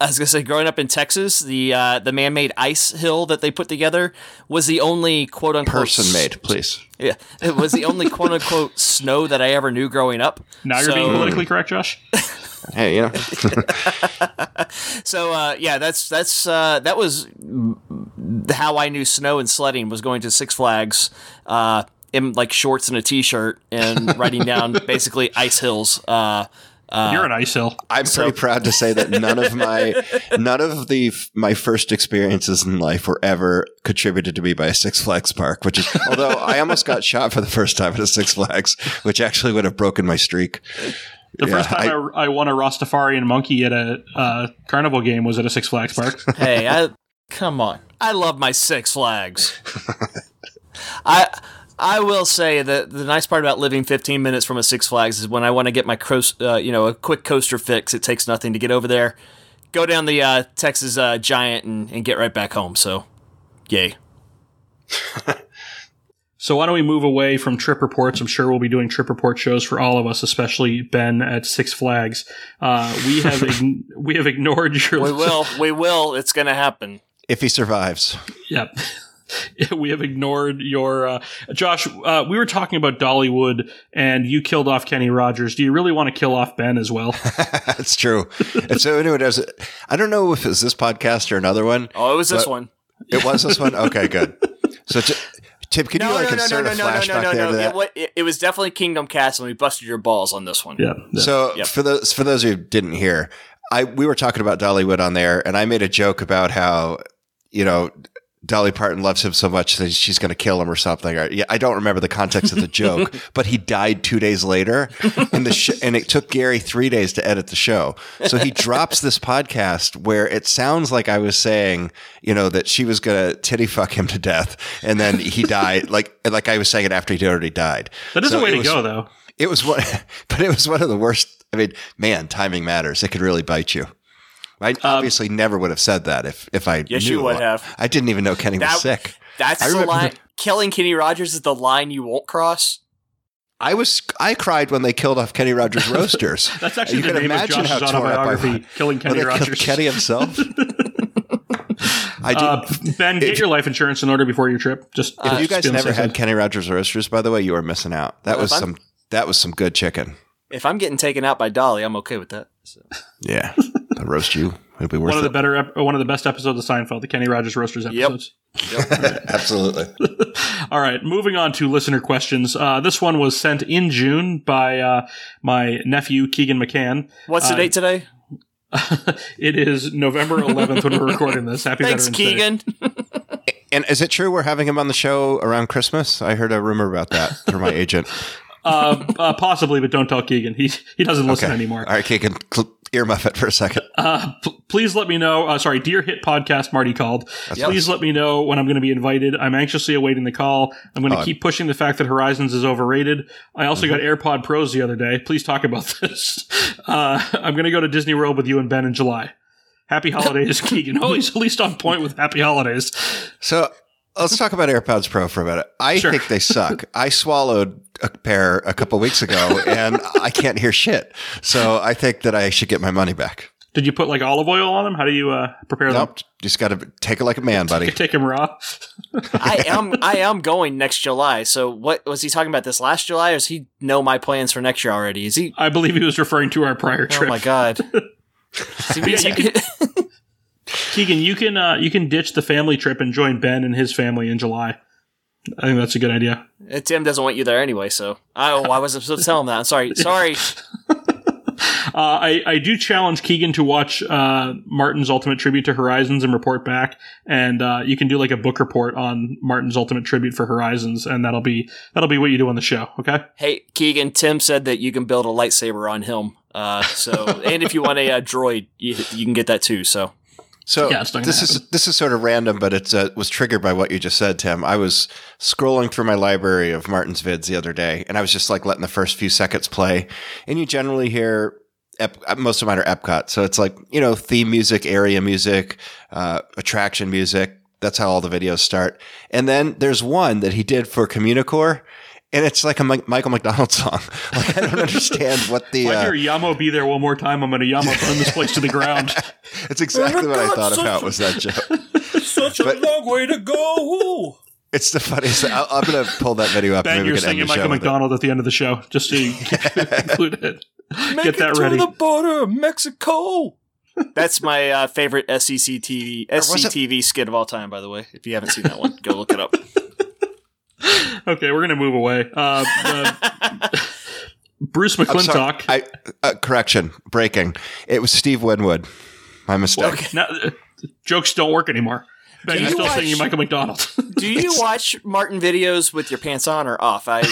I was gonna say, growing up in Texas, the uh, the man-made ice hill that they put together was the only quote unquote Person made, please. Yeah, it was the only quote unquote snow that I ever knew growing up. Now you're being politically correct, Josh. (laughs) Hey, you know, (laughs) So uh, yeah, that's that's uh, that was how I knew snow and sledding was going to Six Flags uh, in like shorts and a t-shirt and riding down basically ice hills. Uh, you're an ice hill. I'm pretty proud to say that none of my, (laughs) none of the, my first experiences in life were ever contributed to me by a Six Flags park, which is, (laughs) although I almost got shot for the first time at a Six Flags, which actually would have broken my streak. The Yeah, first time I, I, won a Rastafarian monkey at a uh, carnival game was at a Six Flags park. hey, I (laughs) come on, I love my Six Flags. I. I will say that the nice part about living 15 minutes from a Six Flags is when I want to get my cros- uh, you know a quick coaster fix. It takes nothing to get over there, go down the uh, Texas uh, Giant, and, and get right back home. So, yay! (laughs) So why don't we move away from trip reports? I'm sure we'll be doing trip report shows for all of us, especially Ben at Six Flags. Uh, we have (laughs) ign- we have ignored your We will. (laughs) We will. It's going to happen. If he survives. Yep. (laughs) we have ignored your uh, Josh. Uh, we were talking about Dollywood, and you killed off Kenny Rogers. Do you really want to kill off Ben as well? (laughs) That's true. and so anyway, does it, I don't know if it's this podcast or another one. Oh, it was this one. It was this one? Okay, good. So, Ti- Tim, can you like no, no, no, no, a no, no, flashback no, there no, to no. that? It, it, it was definitely Kingdom Cast. and We busted your balls on this one. yeah. yeah. So Yep. for those for those who didn't hear, I we were talking about Dollywood on there, and I made a joke about how you know Dolly Parton loves him so much that she's going to kill him or something. Or, yeah, I don't remember the context of the joke, (laughs) but he died two days later, and the sh- and it took Gary three days to edit the show. So he drops this podcast where it sounds like I was saying, you know, that she was going to titty fuck him to death, and then he died, like like I was saying it after he'd already died. that is So a way to was- go, though. it was one, (laughs) but it was one of the worst. I mean, man, timing matters. It could really bite you. I obviously never would have said that if if I Yes, knew. you would have. I didn't even know Kenny was sick. That's I the remember- line. Killing Kenny Rogers is the line you won't cross. I was I cried when they killed off Kenny Rogers (laughs) roasters. That's actually you the can name of imagine Josh's how torn up I autobiography. Killing Kenny Rogers. Kenny himself. (laughs) I do. Uh, ben, get your life insurance in order before your trip. Just if you guys never had. Kenny Rogers roasters, by the way, you are missing out. That Well, was I'm- some. That was some good chicken. If I'm getting taken out by Dolly, I'm okay with that. So. Yeah, (laughs) I'll roast you. It'll be worth one of the it. better, ep- one of the best episodes of Seinfeld, the Kenny Rogers Roasters episodes. Yep. episodes. (laughs) Absolutely. (laughs) All right, moving on to listener questions. Uh, this one was sent in June by uh, my nephew Keegan McCann. What's the Uh, date today? (laughs) it is November 11th when we're recording this. Happy Thanks, Veterans Day. Keegan. And is it true we're having him on the show around Christmas? I heard a rumor about that through my agent. Uh, uh, possibly, but don't tell Keegan. He he doesn't listen Okay. anymore. All right, Keegan, cl- earmuff it for a second. Uh, p- please let me know. Uh, sorry, Dear Hit Podcast, Marty called. Please let me know when I'm going to be invited. I'm anxiously awaiting the call. I'm going to Oh, keep pushing the fact that Horizons is overrated. I also Mm-hmm. got AirPod Pros the other day. Please talk about (laughs) this. Uh, I'm going to go to Disney World with you and Ben in July. Happy holidays, (laughs) Keegan. Oh, he's at least on point with happy holidays. So let's talk about AirPods Pro for a minute. I Sure. think they suck. (laughs) I swallowed a pair a couple weeks ago and I can't hear shit. So I think that I should get my money back. Did you put like olive oil on them? How do you uh, prepare them? Nope. Just got to take it like a man, buddy. Take them raw. I (laughs) am I am going next July. So what was he talking about this last July or does he know my plans for next year already? Is he I believe he was referring to our prior trip. Oh my god. (laughs) See, Yeah, you Keegan, you can uh, you can ditch the family trip and join Ben and his family in July. I think that's a good idea. Tim doesn't want you there anyway, so I oh, I wasn't supposed to tell him that. I'm sorry. Sorry. (laughs) Uh, I, I do challenge Keegan to watch uh, Martin's Ultimate Tribute to Horizons and report back, and uh, you can do like a book report on Martin's Ultimate Tribute for Horizons, and that'll be that'll be what you do on the show. Okay. Hey, Keegan, Tim said that you can build a lightsaber on him. Uh, so, and if you want a, uh droid, you, you can get that too. So, So Yeah, it's not gonna this is this is sort of random, but it uh, was triggered by what you just said, Tim. I was scrolling through my library of Martin's vids the other day, and I was just like letting the first few seconds play, and you generally hear. Ep- uh, most of mine are Epcot, so it's like you know theme music, area music, uh, attraction music. That's how all the videos start. And then there's one that he did for Communicore, and it's like a Michael McDonald (laughs) song. Like I don't understand what the. (laughs) If I Uh, hear Yah Mo B There one more time, I'm going to Yamo burn this place to the ground. (laughs) it's exactly what I thought about a- was that joke. such a But- long way to go. It's the funniest. I'll, I'm going to pull that video up. Ben, and maybe you're we can end singing the Michael. McDonald at the end of the show, just to include it. Make Get that it ready. to the border of Mexico. That's my uh, favorite SEC TV SCTV skit of all time. By the way, if you haven't seen that one, go look it up. (laughs) Okay, we're going to move away. Uh, the- (laughs) Bruce I'm sorry. McClintock. I, uh, correction. Breaking. It was Steve Winwood. My mistake. Okay. Now, uh, jokes don't work anymore. Ben, Do you're you still watch- singing Michael McDonald. (laughs) Do you watch Martin videos with your pants on or off? I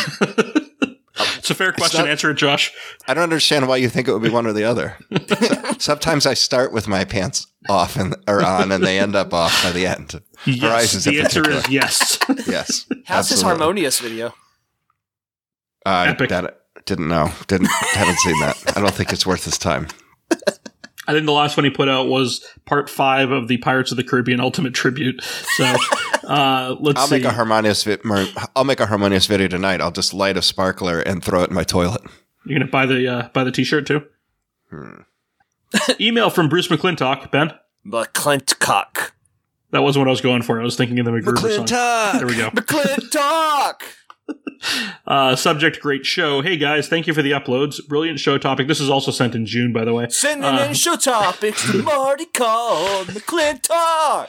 it's a fair question. not- Answer it, Josh. I don't understand why you think it would be one or the other. (laughs) Sometimes I start with my pants off and or on, and they end up off by the end. Yes. Horizons the answer particular. is yes. (laughs) Yes. how's this harmonious video? Uh, Epic. that- didn't know. Didn't haven't seen that. I don't think it's worth his time. I think the last one he put out was part five of the Pirates of the Caribbean Ultimate Tribute. So (laughs) uh, let's I'll see. make a harmonious. Vi- mer- I'll make a harmonious video tonight. I'll just light a sparkler and throw it in my toilet. You're gonna buy the uh, buy the T-shirt too. Hmm. Email from Bruce McClintock. Ben, McClintock. that wasn't what I was going for. I was thinking of the MacGruber song. There we go. (laughs) McClintock. (laughs) Uh, subject: Great show. Hey guys, thank you for the uploads. Brilliant show topic. This is also sent in June, by the way. Sending Uh, in show topics to (laughs) Marty called McClintock.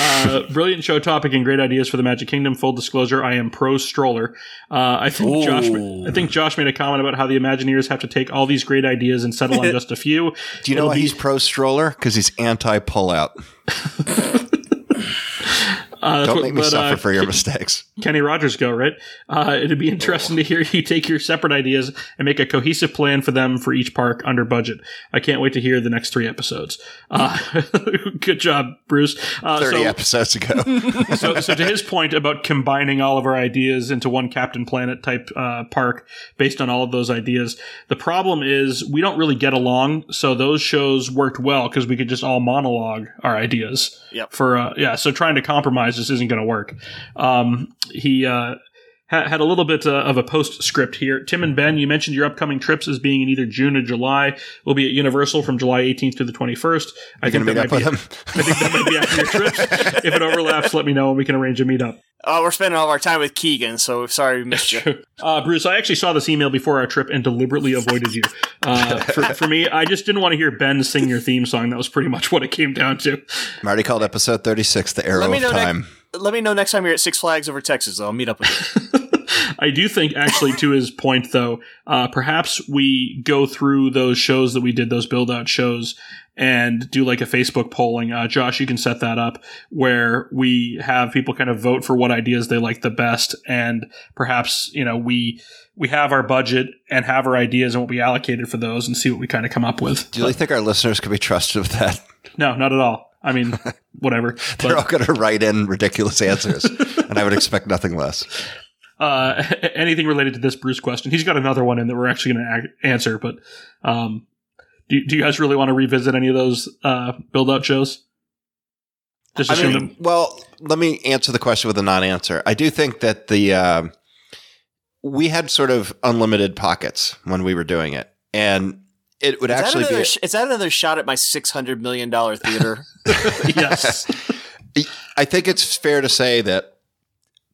Uh, brilliant show topic and great ideas for the Magic Kingdom. Full disclosure: I am pro stroller. Uh, I think Josh. I think Josh made a comment about how the Imagineers have to take all these great ideas and settle on (laughs) just a few. Do you know It'll why be- he's pro stroller? Because he's anti pullout. Uh, that's Don't what- make me but, suffer uh, for your mistakes. (laughs) Kenny Rogers go, right? Uh, it'd be interesting to hear you take your separate ideas and make a cohesive plan for them for each park under budget. I can't wait to hear the next three episodes. Uh, (laughs) good job, Bruce. Uh, Thirty so, episodes ago. (laughs) so, so to his point about combining all of our ideas into one Captain Planet type uh, park based on all of those ideas, the problem is we don't really get along. So those shows worked well because we could just all monologue our ideas. Yep. For uh, yeah, so trying to compromise this isn't going to work. Um, he uh, had a little bit uh, of a postscript here. Tim and Ben, you mentioned your upcoming trips as being in either June or July. We'll be at Universal from July 18th to the 21st. I think Gonna that meet might up be. with him. I think that might be after your trips. if it overlaps, let me know and we can arrange a meetup. Oh, we're spending all of our time with Keegan, so sorry we missed you. (laughs) Uh, Bruce, I actually saw this email before our trip and deliberately avoided you. Uh, for, for me, I just didn't want to hear Ben sing your theme song. That was pretty much what it came down to. I'm already called episode 36 the arrow Let me of time. next- Let me know next time you're at Six Flags over Texas. I'll meet up with you. (laughs) I do think, actually, to his point, though, uh, perhaps we go through those shows that we did, those build out shows, and do like a Facebook polling. Uh, Josh, you can set that up where we have people kind of vote for what ideas they like the best, and perhaps you know we we have our budget and have our ideas and what we allocated for those, and see what we kind of come up with. Do you really think our listeners could be trusted with that? No, not at all. I mean, (laughs) whatever. They're But, all going to write in ridiculous answers, and I would expect nothing less. Uh, (laughs) anything related to this Bruce question? He's got another one in that we're actually going to a- answer, but um, do, do you guys really want to revisit any of those uh, build out shows? Just I assume mean, them. well, let me answer the question with a non-answer. I do think that the uh, we had sort of unlimited pockets when we were doing it, and it would Is that, actually another, be. sh- is that another shot at my six hundred million dollar theater? (laughs) yes. (laughs) I think it's fair to say that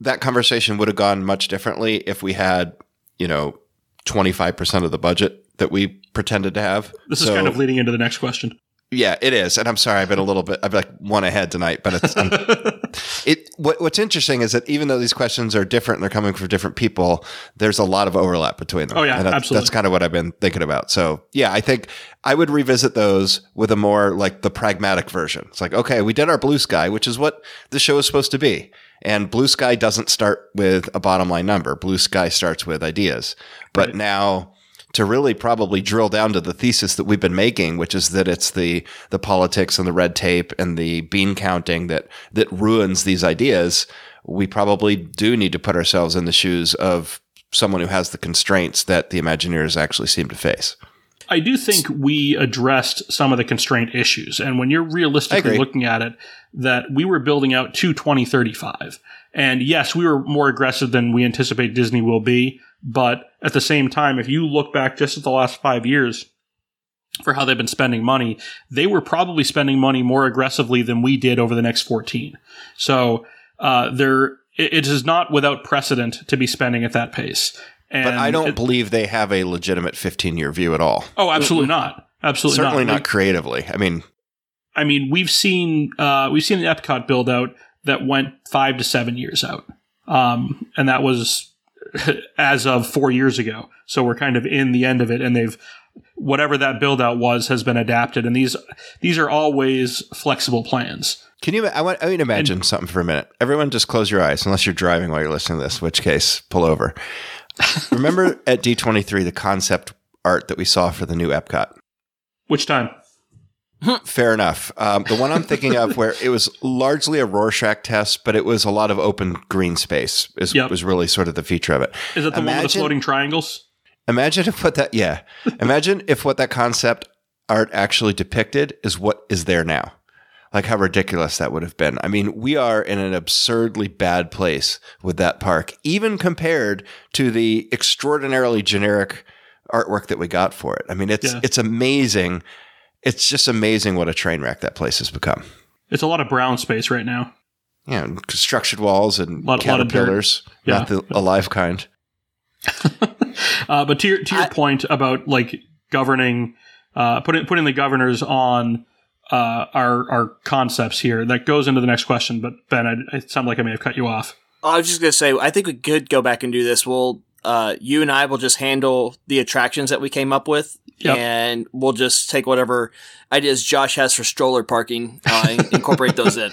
that conversation would have gone much differently if we had, you know, twenty five percent of the budget that we pretended to have. This is So- kind of leading into the next question. Yeah, it is, and I'm sorry, I've been a little bit, I've like one ahead tonight, but it's (laughs) it. What, what's interesting is that even though these questions are different, and they're coming from different people. There's a lot of overlap between them. Oh, yeah, and that's, absolutely. That's kind of what I've been thinking about. So yeah, I think I would revisit those with a more like the pragmatic version. It's like, okay, we did our blue sky, which is what the show is supposed to be. And blue sky doesn't start with a bottom line number. Blue sky starts with ideas. But Right. now to really probably drill down to the thesis that we've been making, which is that it's the the politics and the red tape and the bean counting that that ruins these ideas. We probably do need to put ourselves in the shoes of someone who has the constraints that the Imagineers actually seem to face. I do think we addressed some of the constraint issues. And when you're realistically looking at it, that we were building out to 2035. And yes, we were more aggressive than we anticipate Disney will be. But at the same time, if you look back just at the last five years for how they've been spending money, they were probably spending money more aggressively than we did over the next 14. So, uh, there, it, it is not without precedent to be spending at that pace. And But I don't it- believe they have a legitimate 15 year view at all. oh, absolutely not. Absolutely Certainly not Like, creatively. I mean, I mean, we've seen uh, we've seen the Epcot build out that went five to seven years out, um, and that was (laughs) as of four years ago. So we're kind of in the end of it, and they've whatever that build out was has been adapted, and these these are always flexible plans. Can you? I want. I mean, imagine something for a minute. Everyone, just close your eyes, unless you're driving while you're listening to this. In which case, pull over. Remember at D23 the concept art that we saw for the new Epcot. Which time? (laughs) Fair enough. Um, the one I'm thinking of, where it was largely a Rorschach test, but it was a lot of open green space, is Yep. was really sort of the feature of it. Is it the one with the floating triangles? Imagine if what that yeah. Imagine if what that concept art actually depicted is what is there now. Like how ridiculous that would have been. I mean, we are in an absurdly bad place with that park, even compared to the extraordinarily generic artwork that we got for it. I mean, it's Yeah. it's amazing. It's just amazing what a train wreck that place has become. It's a lot of brown space right now. Yeah, and construction walls and Lot- lot caterpillars, Yeah. not the (laughs) alive kind. (laughs) Uh, but to your to your I- point about like governing, uh, putting putting the governors on uh, our our concepts here, that goes into the next question. But Ben, I, it sounded like I may have cut you off. I was just gonna say, I think we could go back and do this. We'll, uh, you and I will just handle the attractions that we came up with, Yep. and we'll just take whatever ideas Josh has for stroller parking, uh, and (laughs) incorporate those in.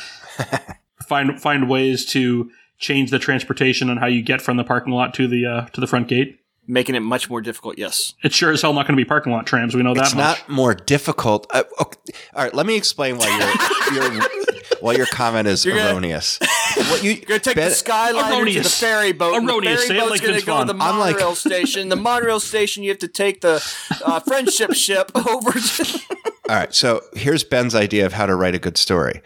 Find find ways to change the transportation on how you get from the parking lot to the uh, to the front gate. Making it much more difficult. Yes. It's sure as hell not going to be parking lot trams. We know that it's much. not more difficult. Uh, okay. All right, let me explain why your your why your comment is gonna- erroneous. what you (laughs) You're gonna take Ben- the Skyliner to the ferry boat. Erroneous. The Say it ferry like boat's gonna go to the I'm like- monorail station. The monorail station, you have to take the uh, friendship ship (laughs) over. To- All right. So here's Ben's idea of how to write a good story.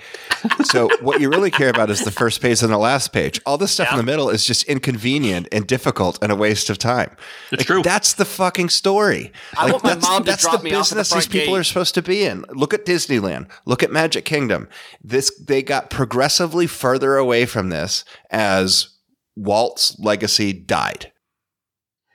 So what you really care about is the first page and the last page. All this stuff in the middle is just inconvenient and difficult and a waste of time. It's Like, true. That's the fucking story. I like, want my mom to that's drop the me off at the business these people gate. are supposed to be in. Look at Disneyland. Look at Magic Kingdom. This they got progressively further away from this as Walt's legacy died.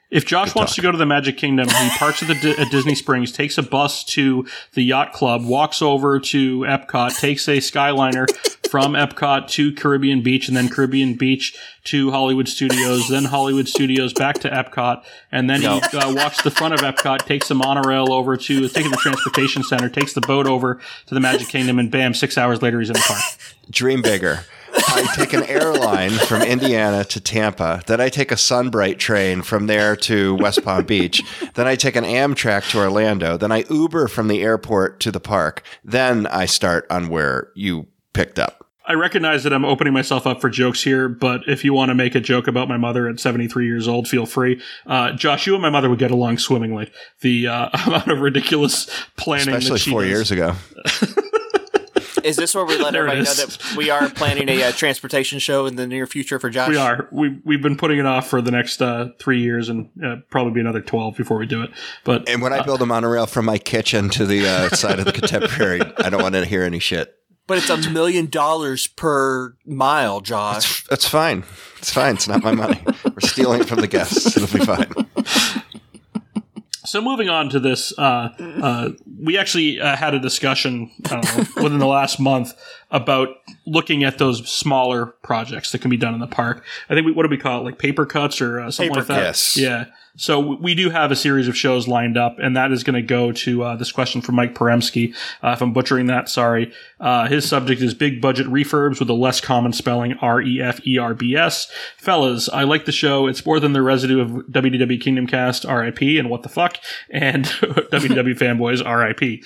If Josh Good wants talk. to go to the Magic Kingdom, he (laughs) parks at the Di- at Disney Springs, takes a bus to the yacht club, walks over to Epcot, takes a Skyliner (laughs) from Epcot to Caribbean Beach, and then Caribbean Beach to Hollywood Studios, then Hollywood Studios back to Epcot, and then No. he uh, walks the front of Epcot, takes the monorail over to taking the transportation center, takes the boat over to the Magic Kingdom, and bam, six hours later he's in the park. (laughs) Dream bigger. I take an airline from Indiana to Tampa. Then I take a Sunbright train from there to West Palm Beach. Then I take an Amtrak to Orlando. Then I Uber from the airport to the park. Then I start on where you picked up. I recognize that I'm opening myself up for jokes here, but if you want to make a joke about my mother at 73 years old, feel free. Uh, Josh, you and my mother would get along swimmingly. The uh, (laughs) amount of ridiculous planning, Especially that she four does. years ago. (laughs) Is this where we let There everybody know that we are planning a uh, transportation show in the near future for Josh? We are. We we've been putting it off for the next uh, three years, and uh, probably be another 12 before we do it. But And when I build a monorail from my kitchen to the uh, (laughs) side of the contemporary, I don't want to hear any shit. But it's a million dollars per mile, Josh. That's fine. It's fine. It's not my money. We're stealing it from the guests. It'll be fine. (laughs) So moving on to this, uh, uh, we actually uh, had a discussion know, within the last month about looking at those smaller projects that can be done in the park. I think we, what do we call it, like paper cuts or uh, something Paper like that? cuts. Yeah. So w- we do have a series of shows lined up, and that is going to go to uh, this question from Mike Poremski. Uh, if I'm butchering that, sorry. Uh, his subject is big budget refurbs with a less common spelling R E F E R B S. Fellas, I like the show. It's more than the residue of WDW Kingdom Cast RIP and what the fuck and (laughs) WDW fanboys RIP.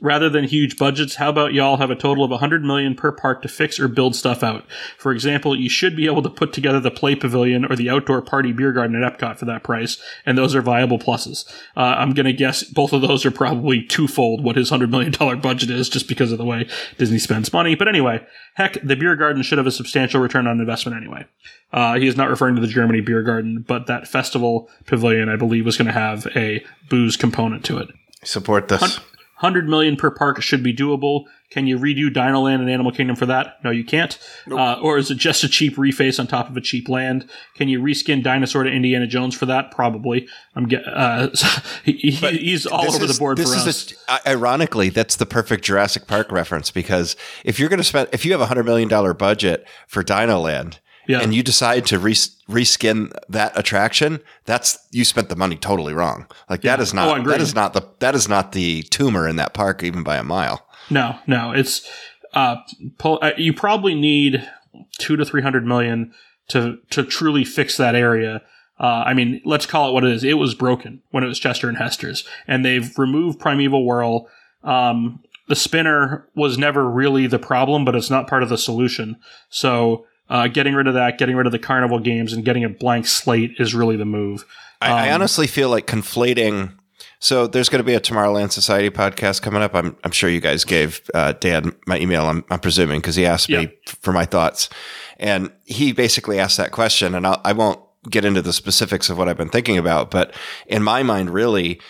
Rather than huge budgets, how about y'all have a total of 100 million per park to fix or build stuff out? For example, you should be able to put together the play pavilion or the outdoor party beer garden at Epcot for that price, and those are viable pluses. Uh, I'm going to guess both of those are probably twofold what his $100 million budget is just because of the way Disney spends money. But anyway, heck, the beer garden should have a substantial return on investment anyway. Uh, he is not referring to the Germany beer garden, but that festival pavilion, I believe, was going to have a booze component to it. Support this. 100 million per park should be doable. Can you redo Dino Land and Animal Kingdom for that? No, you can't. Uh, or is it just a cheap reface on top of a cheap land? Can you reskin Dinosaur to Indiana Jones for that? Probably. I'm get, uh, (laughs) he, he- he's all over is- the board for this us. a- ironically, that's the perfect Jurassic Park reference because if you're going to spend, if you have a hundred million dollar budget for Dino Land, Yeah. and you decide to res- reskin that attraction, that's you spent the money totally wrong. Like that is Oh, not agree. that is not the that is not the tumor in that park even by a mile. No, no, it's uh, pull, uh, you probably need two to three hundred million to to truly fix that area. Uh, I mean, let's call it what it is. It was broken when it was Chester and Hester's, and they've removed Primeval Whirl. Um, the spinner was never really the problem, but it's not part of the solution. So, uh, getting rid of that, getting rid of the carnival games, and getting a blank slate is really the move. I, I Um, honestly feel like conflating. So there's going to be a Tomorrowland Society podcast coming up. I'm, I'm sure you guys gave uh, Dan my email. I'm, I'm presuming because he asked Yeah. me for my thoughts, and he basically asked that question. And I'll, I won't get into the specifics of what I've been thinking about, but in my mind, really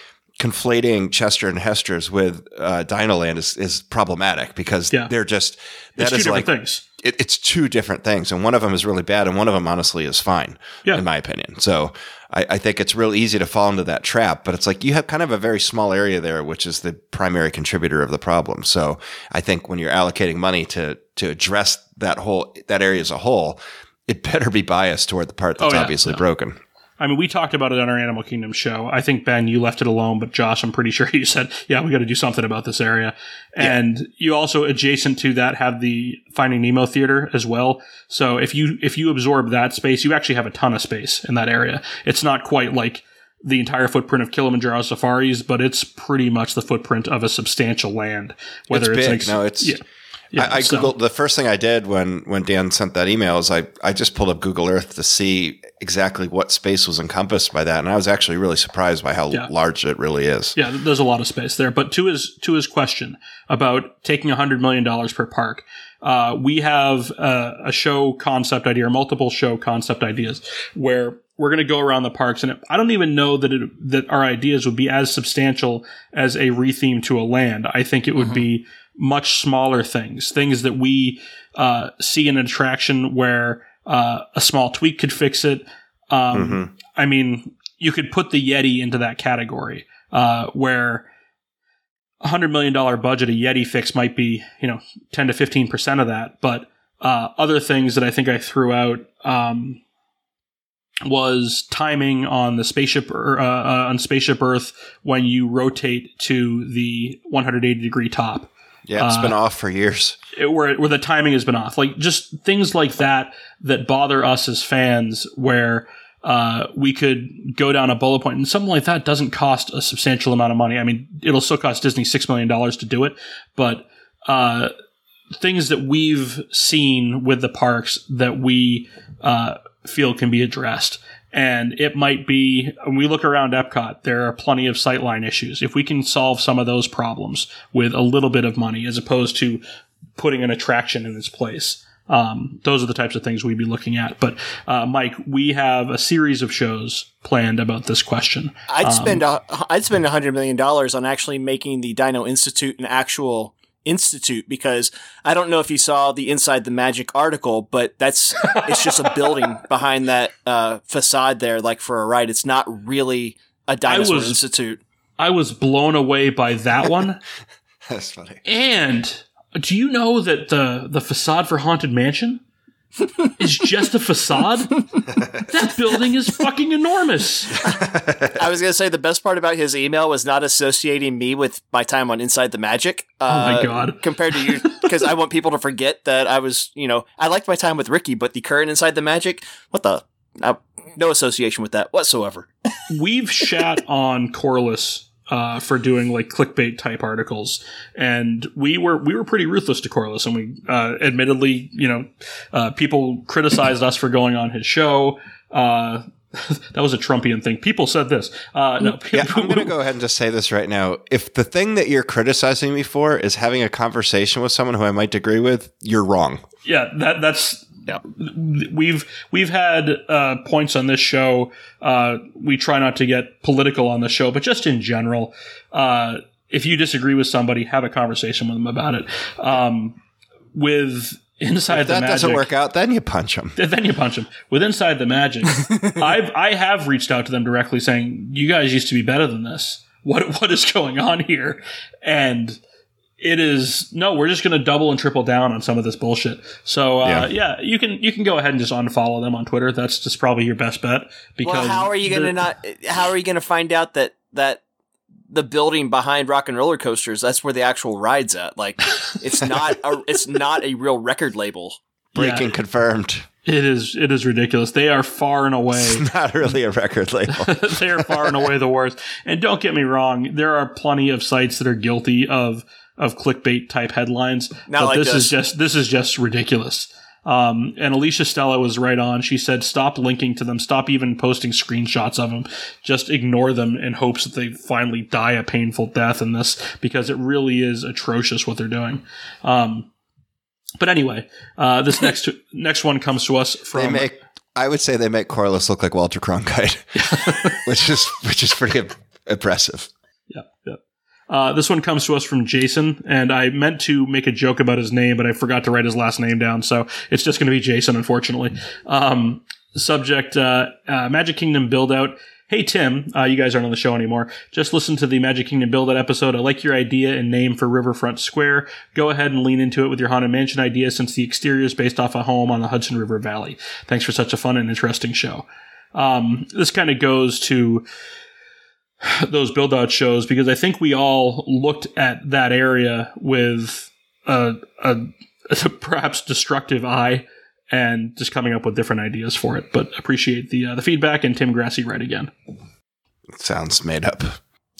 conflating Chester and Hester's with uh, Dinoland is, is problematic because Yeah. they're just It's that two is different like things. it, it's two different things, and one of them is really bad, and one of them honestly is fine, Yeah. in my opinion. So I, I think it's real easy to fall into that trap, but it's like you have kind of a very small area there, which is the primary contributor of the problem. So I think when you're allocating money to to address that whole that area as a whole, it (laughs) better be biased toward the part that's Oh, yeah. obviously broken. I mean, we talked about it on our Animal Kingdom show. I think Ben, you left it alone, but Josh, I'm pretty (laughs) sure you said, "Yeah, we got to do something about this area." And you also adjacent to that have the Finding Nemo theater as well. So if you if you absorb that space, you actually have a ton of space in that area. It's not quite like the entire footprint of Kilimanjaro Safaris, but it's pretty much the footprint of a substantial land. Whether It's it's, big. ex- no, it's yeah. Yeah, I, I so- googled the first thing I did when when Dan sent that email is I I just pulled up Google Earth to see exactly what space was encompassed by that, and I was actually really surprised by how Yeah. large it really is. Yeah, there's a lot of space there. But to his to his question about taking hundred million dollars per park, uh, we have a, a show concept idea or multiple show concept ideas where we're going to go around the parks, and I don't even know that it, that our ideas would be as substantial as a retheme to a land. I think it would be much smaller things, things that we uh, see in an attraction where uh, a small tweak could fix it. Um, Mhm. I mean, you could put the Yeti into that category, uh, where a hundred million dollar budget, a Yeti fix might be, you know, ten to fifteen percent of that. But uh, other things that I think I threw out um, was timing on the spaceship or, uh, uh, on spaceship Earth when you rotate to the 180 degree top Yeah, it's Uh, been off for years. it- where where the timing has been off. Like just things like that that bother us as fans, where uh, we could go down a bullet point, and something like that doesn't cost a substantial amount of money. I mean, it'll still cost Disney six million dollars to do it, but uh, things that we've seen with the parks that we uh, feel can be addressed. And it might be, when we look around Epcot, there are plenty of sightline issues. If we can solve some of those problems with a little bit of money, as opposed to putting an attraction in its place, um, those are the types of things we'd be looking at. But, uh, Mike, we have a series of shows planned about this question. I'd Um, spend a, I'd spend a hundred million dollars on actually making the Dino Institute an actual institute because I don't know if you saw the Inside the Magic article, but that's it's just a building (laughs) behind that uh, facade there, like for a ride. It's not really a dinosaur was- institute. I was blown away by that one. (laughs) That's funny. And do you know that the the facade for Haunted Mansion is just a facade? that building is fucking enormous. I was gonna say the best part about his email was not associating me with my time on Inside the Magic. Oh my uh, God. Compared to you, because I want people to forget that I was, you know, I liked my time with Ricky, but the current Inside the Magic, what the, uh, no association with that whatsoever. We've shat on Corliss uh, for doing like clickbait type articles, and we were we were pretty ruthless to Corliss, and we uh, admittedly, you know, uh, people criticized us for going on his show. Uh, (laughs) that was a Trumpian thing. People said this. Uh, no, Yeah, I'm going to go ahead and just say this right now. If the thing that you're criticizing me for is having a conversation with someone who I might agree with, you're wrong. yeah that that's Yeah. we've we've had uh, points on this show. Uh, we try not to get political on the show but just in general uh, if you disagree with somebody have a conversation with them about it. Um, with inside If the that magic doesn't work out, then you punch them. then you punch them with inside the magic (laughs) i've i have reached out to them directly saying you guys used to be better than this. What what is going on here? And it is no we're just going to double and triple down on some of this bullshit so uh, yeah. Yeah. you can you can go ahead and just unfollow them on twitter that's just probably your best bet because Well, how are you gonna not? How are you gonna find out that that the building behind Rock and Roller Coasters that's where the actual ride's at? Like, it's (laughs) not a it's not a real record label. Breaking Yeah, confirmed. it is it is ridiculous they are far and away It's not really a record label. (laughs) they are far and away the worst. And don't get me wrong, there are plenty of sites that are guilty of of clickbait type headlines. Not but like this, is just this is just ridiculous. Um, and Alicia Stella was right on. She said, "Stop linking to them. Stop even posting screenshots of them. Just ignore them in hopes that they finally die a painful death in this because it really is atrocious what they're doing." Um, but anyway, uh, this (laughs) next next one comes to us they from make, I would say they make Corliss look like Walter Cronkite, (laughs) (laughs) which is which is pretty impressive. Yep, yep. Uh, this one comes to us from Jason, and I meant to make a joke about his name, but I forgot to write his last name down, so it's just going to be Jason, unfortunately. Um, subject: uh, uh, Magic Kingdom build out. Hey Tim, uh, you guys aren't on the show anymore. Just listen to the Magic Kingdom build out episode. I like your idea and name for Riverfront Square. Go ahead and lean into it with your Haunted Mansion idea, since the exterior is based off a home on the Hudson River Valley. Thanks for such a fun and interesting show. Um, this kind of goes to (sighs) those build out shows because I think we all looked at that area with a, a, a (laughs) perhaps destructive eye and just coming up with different ideas for it. But appreciate the uh, the feedback and Tim Grassy right again. Sounds made up.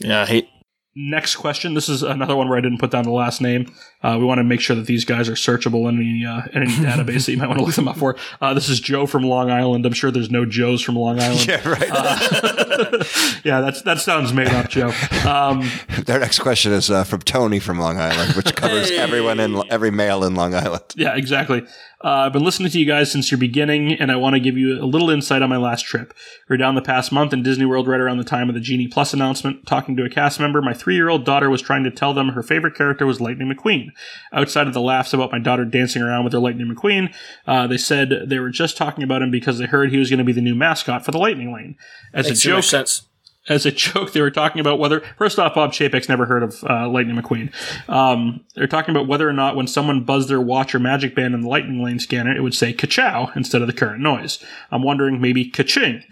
Yeah, I hate Next question. This is another one where I didn't put down the last name. Uh, we want to make sure that these guys are searchable in any, uh, in any (laughs) database that you might want to look them up for. Uh, this is Joe from Long Island. I'm sure there's no Joes from Long (laughs) Island. Yeah, right. Uh, (laughs) yeah, that's that sounds made up, Joe. Um, Their next question is uh, from Tony from Long Island, which covers Hey. everyone in every male in Long Island. yeah, exactly. Uh, I've been listening to you guys since your beginning, and I want to give you a little insight on my last trip. We are down the past month in Disney World right around the time of the Genie Plus announcement. Talking to a cast member, my three year old daughter was trying to tell them her favorite character was Lightning McQueen. Outside of the laughs about my daughter dancing around with her Lightning McQueen, uh, they said they were just talking about him because they heard he was going to be the new mascot for the Lightning Lane. As Makes a joke. As a (laughs) joke, they were talking about whether, first off, Bob Chapek's never heard of uh, Lightning McQueen. Um, they're talking about whether or not when someone buzzed their watch or magic band in the Lightning Lane scanner, it would say ka-chow instead of the current noise. I'm wondering maybe ka-ching.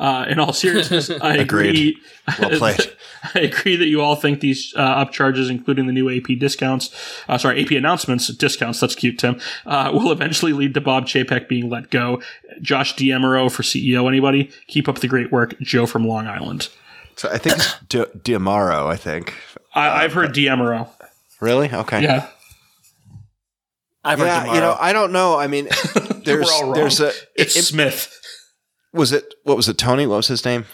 Uh, in all seriousness, (laughs) I agree. Well (laughs) played. I agree that you all think these uh, upcharges, including the new AP discounts, uh, sorry, AP announcements, discounts, that's cute, Tim, uh, (laughs) will eventually lead to Bob Chapek being let go. Josh Diamero for CEO. Anybody? Keep up the great work. Joe from Long Island. So I think it's Di- Diamaro. I think. I, I've heard Diamero. Really? Okay. Yeah. I've heard Yeah, you know, I don't know. I mean, there's We're all wrong. there's a It's it- Smith. Was it what was it Tony? What was his name?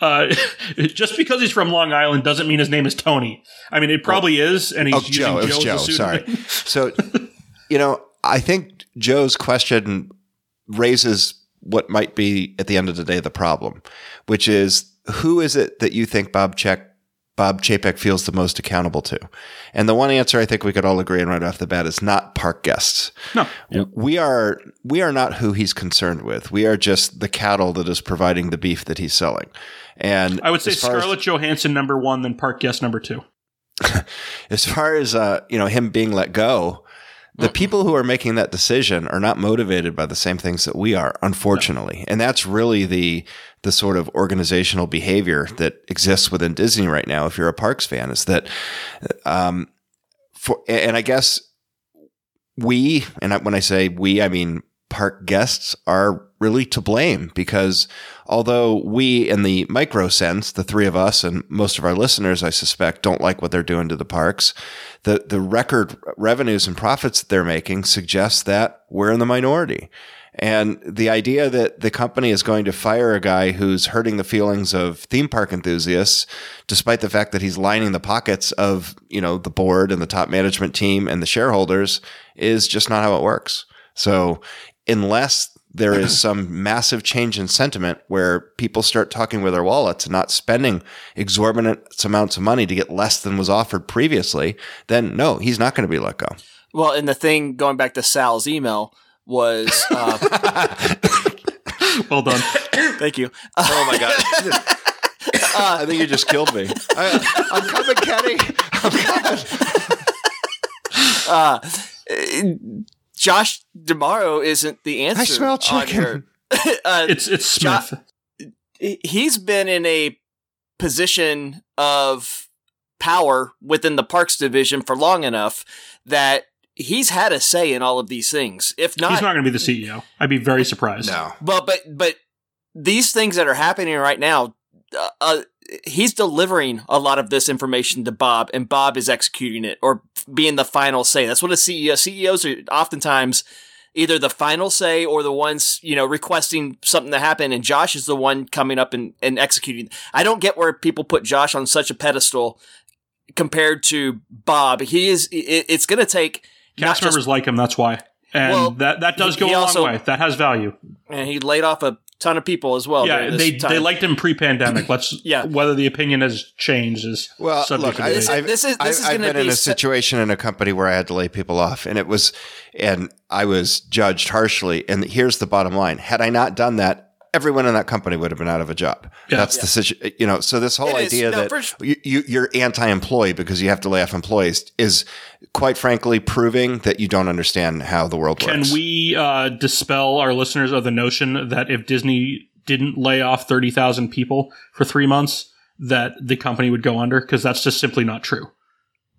Uh, (laughs) just because he's from Long Island doesn't mean his name is Tony. I mean, it probably is, and he's Oh, using Joe. It was Joe Joe. Sorry. (laughs) So, you know, I think Joe's question raises what might be at the end of the day the problem, which is who is it that you think Bob Check Bob Chapek feels the most accountable to? And the one answer I think we could all agree on right off the bat is not park guests. No. We are we are not who he's concerned with. We are just the cattle that is providing the beef that he's selling. And I would say as far as- Scarlett Johansson number one, then Park Guest number two. (laughs) as far as uh, you know him being let go the people who are making that decision are not motivated by the same things that we are unfortunately. And that's really the the sort of organizational behavior that exists within disney right now if you're a parks fan is that um for and i guess we and when i say we i mean park guests are really to blame because although we in the micro sense the three of us and most of our listeners i suspect don't like what they're doing to the parks the the record revenues and profits that they're making suggest that we're in the minority and the idea that the company is going to fire a guy who's hurting the feelings of theme park enthusiasts, despite the fact that he's lining the pockets of, you know, the board and the top management team and the shareholders is just not how it works. So unless there is (laughs) some massive change in sentiment where people start talking with their wallets and not spending exorbitant amounts of money to get less than was offered previously, then no, he's not going to be let go. Well, and the thing going back to Sal's email was, uh, (laughs) Well done. (coughs) thank you. Oh my god! (laughs) I think you just killed me. I, I'm coming, Kenny. I'm coming. Uh, Josh D'Amaro isn't the answer. I smell on chicken. (laughs) uh, It's it's Jo- Smith. he's been in a position of power within the parks division for long enough that he's had a say in all of these things. If not, He's not going to be the CEO. I'd be very surprised. No. Well, but but these things that are happening right now, uh, uh, he's delivering a lot of this information to Bob, and Bob is executing it or being the final say. That's what a CEO. CEOs are oftentimes either the final say or the ones you know requesting something to happen, and Josh is the one coming up and, and executing. I don't get where people put Josh on such a pedestal compared to Bob. He is. It, it's going to take. Cast just- members like him. That's why. And Well, that that does he- go he a long also- way. That has value. and he laid off a ton of people as well. yeah, this they time. they liked him pre-pandemic. Let's (laughs) Yeah. whether the opinion has changed is Well, subject look, I, debate. I've, This is- this I've- is I've gonna been in be a se- situation in a company where I had to lay people off, and it was, and I was judged harshly. And here's the bottom line: had I not done that, everyone in that company would have been out of a job. Yeah. That's the situation. You know, so this whole It is. idea No, that first- you, you, you're anti-employee because you have to lay off employees is, quite frankly, proving that you don't understand how the world Can works. Can we uh, dispel our listeners of the notion that if Disney didn't lay off thirty thousand people for three months, that the company would go under? Because that's just simply not true.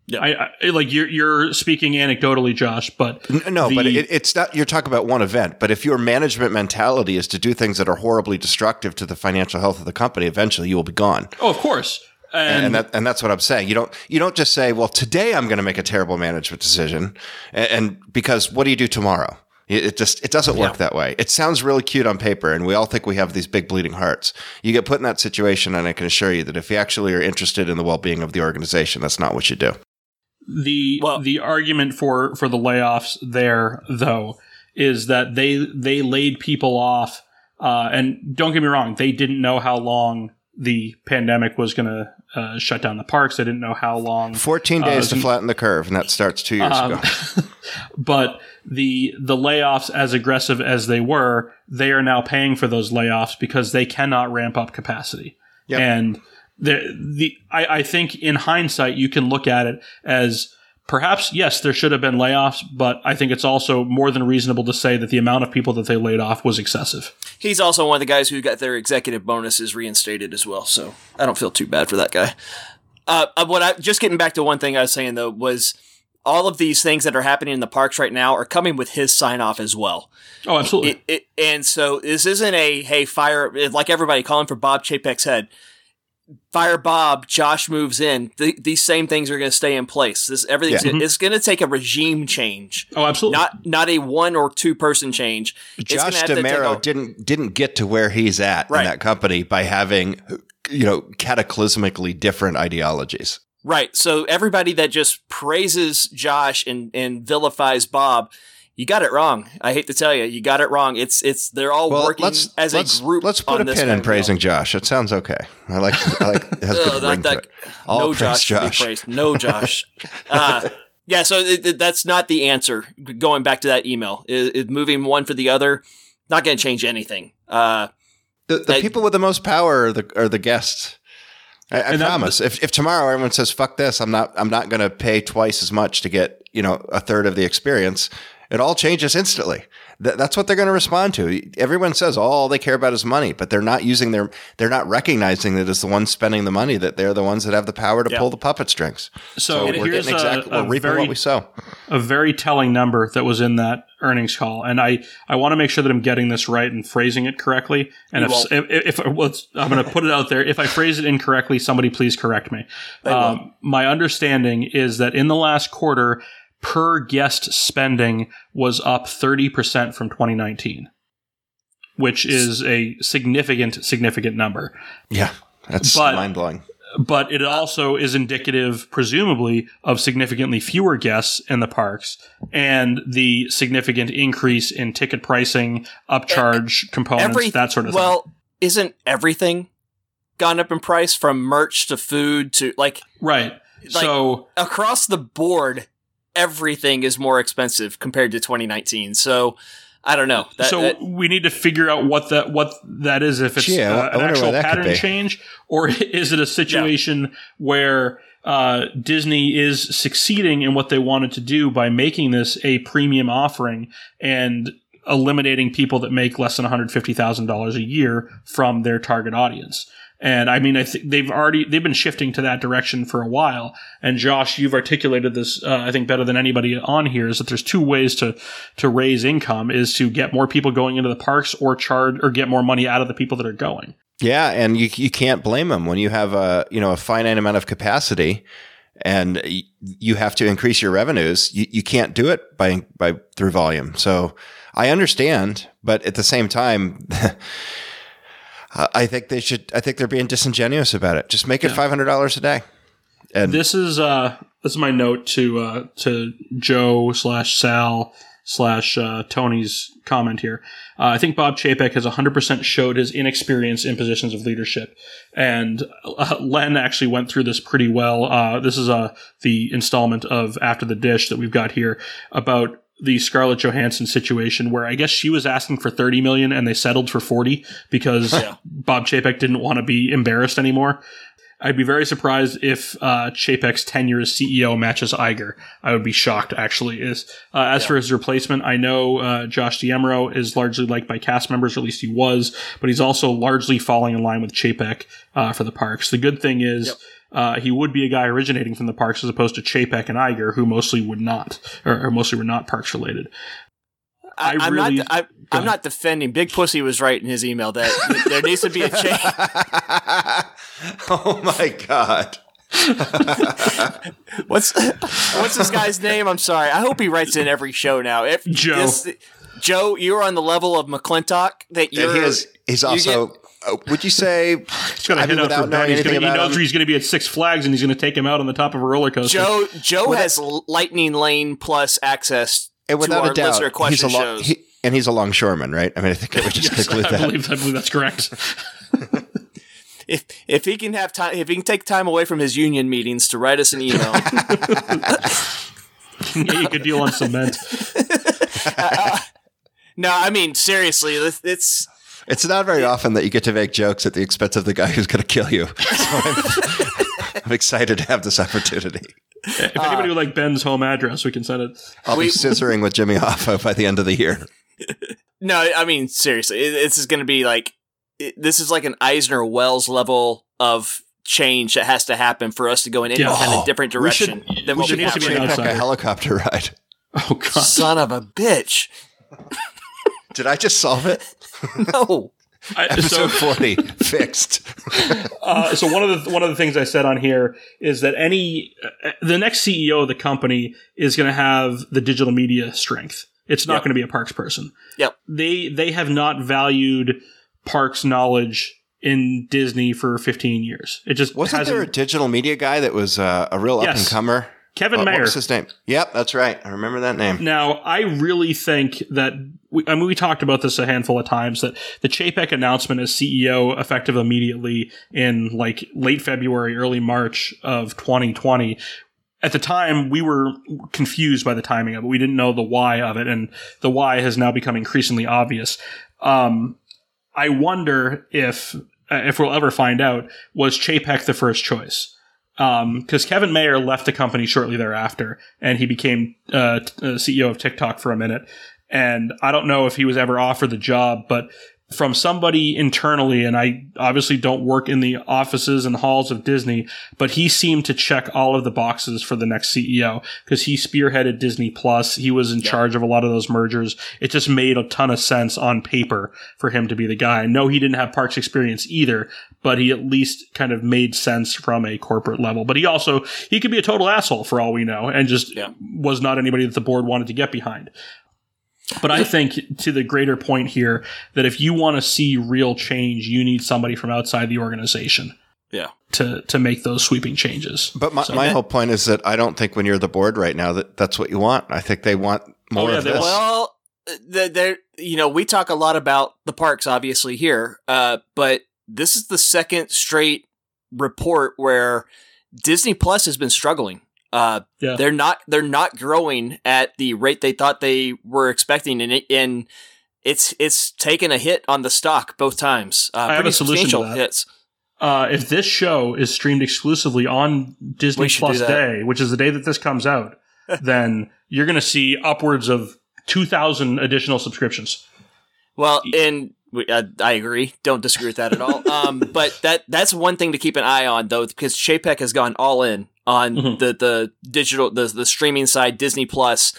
Yeah. I, I like you're you're speaking anecdotally, Josh, but No, but it, it's not. You're talking about one event. But if your management mentality is to do things that are horribly destructive to the financial health of the company, eventually you will be gone. Oh, of course. And, and that and that's what I'm saying. You don't you don't just say, "Well, today I'm going to make a terrible management decision," and, and because what do you do tomorrow? It it just it doesn't work Yeah. that way. It sounds really cute on paper, and we all think we have these big bleeding hearts. You get put in that situation, and I can assure you that if you actually are interested in the well being of the organization, that's not what you do. The Well- the argument for for the layoffs there though is that they they laid people off uh, and don't get me wrong they didn't know how long the pandemic was going to uh, shut down the parks they didn't know how long 14 days to Uh, flatten the curve, and that starts two years Um, ago. (laughs) but the the layoffs as aggressive as they were they are now paying for those layoffs because they cannot ramp up capacity Yep. and the the I, I think in hindsight you can look at it as perhaps yes there should have been layoffs but i think it's also more than reasonable to say that the amount of people that they laid off was excessive He's also one of the guys who got their executive bonuses reinstated as well, so I don't feel too bad for that guy. Uh, uh, what I just getting back to one thing I was saying though was all of these things that are happening in the parks right now are coming with his sign off as well. oh absolutely It, it, and so this isn't a hey fire like everybody calling for Bob Chapek's head. Fire Bob, Josh moves in. Th- these same things are going to stay in place. This everything's Yeah. it's going to take a regime change, oh absolutely not not a one or two person change. It's gonna Josh have D'Amaro a- didn't didn't get to where he's at Right. in that company by having you know cataclysmically different ideologies. Right. So everybody that just praises Josh and, and vilifies Bob, you got it wrong. I hate to tell you, you got it wrong. It's it's they're all Well, working let's as let's, a group. let's put on a pin in praising deal. Josh. It sounds okay. I like I like it has a Ugh, good that- ring to that- it. No praise Josh, be Josh. No Josh. (laughs) uh, yeah. So it, it- that's not the answer. Going back to that email, is, is moving one for the other, not going to change anything. Uh, The, the I- people with the most power are the are the guests. I, I And that- promise. if if tomorrow everyone says "fuck this," I'm not I'm not going to pay twice as much to get you know a third of the experience. It all changes instantly. Th- that's what they're going to respond to. Everyone says all they care about is money, but they're not using their they're not recognizing that as the ones spending the money that they're the ones that have the power to Yeah. pull the puppet strings. so, we're getting exactly a we're reaping very what we sow. a very telling number that was in that earnings call, and I I want to make sure that I'm getting this right and phrasing it correctly. And if if, if well, I'm going to put it out there, if I phrase it incorrectly, somebody please correct me. Um, my understanding is that in the last quarter, per guest spending was up 30 percent from 2019, which is a significant significant number Yeah, that's mind blowing. but it also is indicative, presumably, of significantly fewer guests in the parks and the significant increase in ticket pricing, upcharge components, every that sort of thing. well, isn't everything gone up in price from merch to food to like Right. like- so across the board? Everything is more expensive compared to 2019. So I don't know. That, so that- we need to figure out what that what that is if it's Gee, uh, an actual why that could pattern change or (laughs) is it a situation where uh, Disney is succeeding in what they wanted to do by making this a premium offering and eliminating people that make less than $150,000 a year from their target audience. And I mean, I think they've already they've been shifting to that direction for a while. And Josh, you've articulated this, uh, I think, better than anybody on here. Is that there's two ways to to raise income: is to get more people going into the parks, or charge or get more money out of the people that are going. Yeah, and you you can't blame them when you have a you know a finite amount of capacity, and you have to increase your revenues. You, you can't do it by by through volume. So I understand, but at the same time. (laughs) I I think they should. I think they're being disingenuous about it. Just make it five hundred dollars a day. And This is uh this is my note to uh to Joe slash Sal slash uh, Tony's comment here. Uh, I think Bob Chapek has 100% showed his inexperience in positions of leadership, and uh, Len actually went through this pretty well. Uh, this is uh, the installment of After the Dish that we've got here about the Scarlett Johansson situation where I guess she was asking for 30 million and they settled for 40 because Yeah. Bob Chapek didn't want to be embarrassed anymore. I'd be very surprised if uh, Chapek's tenure as CEO matches Iger. I would be shocked, actually. Is uh, as for his replacement, I know uh, Josh Diemero is largely liked by cast members, or at least he was, but he's also largely falling in line with Chapek uh, for the parks. The good thing is. Yep. Uh, he would be a guy originating from the parks as opposed to Chapek and Iger, who mostly would not, or, or mostly were not parks related. I, I I'm really- not. I, I'm not defending. Big Pussy was right in his email that there needs to be a change. (laughs) Oh my god. (laughs) What's what's this guy's name? I'm sorry. I hope he writes in every show now. If Joe. this- Joe, you're on the level of McClintock that you're. And he is, he's you also, Uh, would you say, (laughs) He's gonna I mean, out without for knowing He's anything gonna, he knows him- he's going to be at Six Flags, and he's going to take him out on the top of a roller coaster. Joe Joe Without- has lightning lane plus access and to without our a doubt, listener he's question a long, shows. he, and he's a longshoreman, right? I mean, I think I would just (laughs) Yes, conclude I that. believe, I believe that's correct. (laughs) if if he can have time, if he can take time away from his union meetings to write us an email, yeah, you could deal on cement. Uh, uh, no, I mean seriously, it's It's not very often that you get to make jokes at the expense of the guy who's going to kill you. (laughs) So I'm, I'm excited to have this opportunity. If anybody would like Ben's home address, we can send it. I'll be scissoring with Jimmy Hoffa by the end of the year. (laughs) no, I mean seriously, this is going to be like this is like an Eisner Wells level of change that has to happen for us to go in any Yeah. kind Oh, of different we direction should- than we what should we need to be an a helicopter ride. Oh god. Son of a bitch! Did I just solve it? (laughs) No. I, (laughs) Episode so, 40 fixed. (laughs) uh, so one of the one of the things I said on here is that any uh, the next CEO of the company is going to have the digital media strength. It's not Yep. going to be a parks person. Yep. They they have not valued parks knowledge in Disney for 15 years. It just Wasn't there a digital media guy that was uh, a real up Yes. and comer? Kevin Mayer. was his name? Yep, that's right. I remember that name. Now, I really think that we, I mean, we talked about this a handful of times that the Chapek announcement as CEO effective immediately in like late February, early March of 2020. At the time, we were confused by the timing of it. We didn't know the why of it, and the why has now become increasingly obvious. Um, I wonder if uh, if we'll ever find out was Chapek the first choice because Kevin Mayer left the company shortly thereafter, and he became uh, t- uh, CEO of TikTok for a minute. And I don't know if he was ever offered the job, but from somebody internally, and I obviously don't work in the offices and halls of Disney, but he seemed to check all of the boxes for the next CEO because he spearheaded Disney Plus. He was in charge of a lot of those mergers. It just made a ton of sense on paper for him to be the guy. No, he didn't have parks experience either, but he at least kind of made sense from a corporate level. But he also he could be a total asshole for all we know, and just Yeah. was not anybody that the board wanted to get behind. But I think to the greater point here that if you want to see real change, you need somebody from outside the organization Yeah. to to make those sweeping changes. But my, my whole point is that I don't think when you're the board right now that that's what you want. I think they want more Oh, yeah, of this. Well, there, you know, we talk a lot about the parks, obviously here, uh, but this is the second straight report where Disney Plus has been struggling. Uh, Yeah. they're not they're not growing at the rate they thought they were expecting, and it, and it's it's taken a hit on the stock both times. Uh, I have a solution to that. hits. Uh, if this show is streamed exclusively on Disney Plus. Day, which is the day that this comes out, (laughs) then you're going to see upwards of two thousand additional subscriptions. Well, and we, uh, I agree. Don't disagree with that at all. (laughs) Um, but that that's one thing to keep an eye on, though, because Chapek has gone all in on Mhm. the the digital the the streaming side, Disney Plus,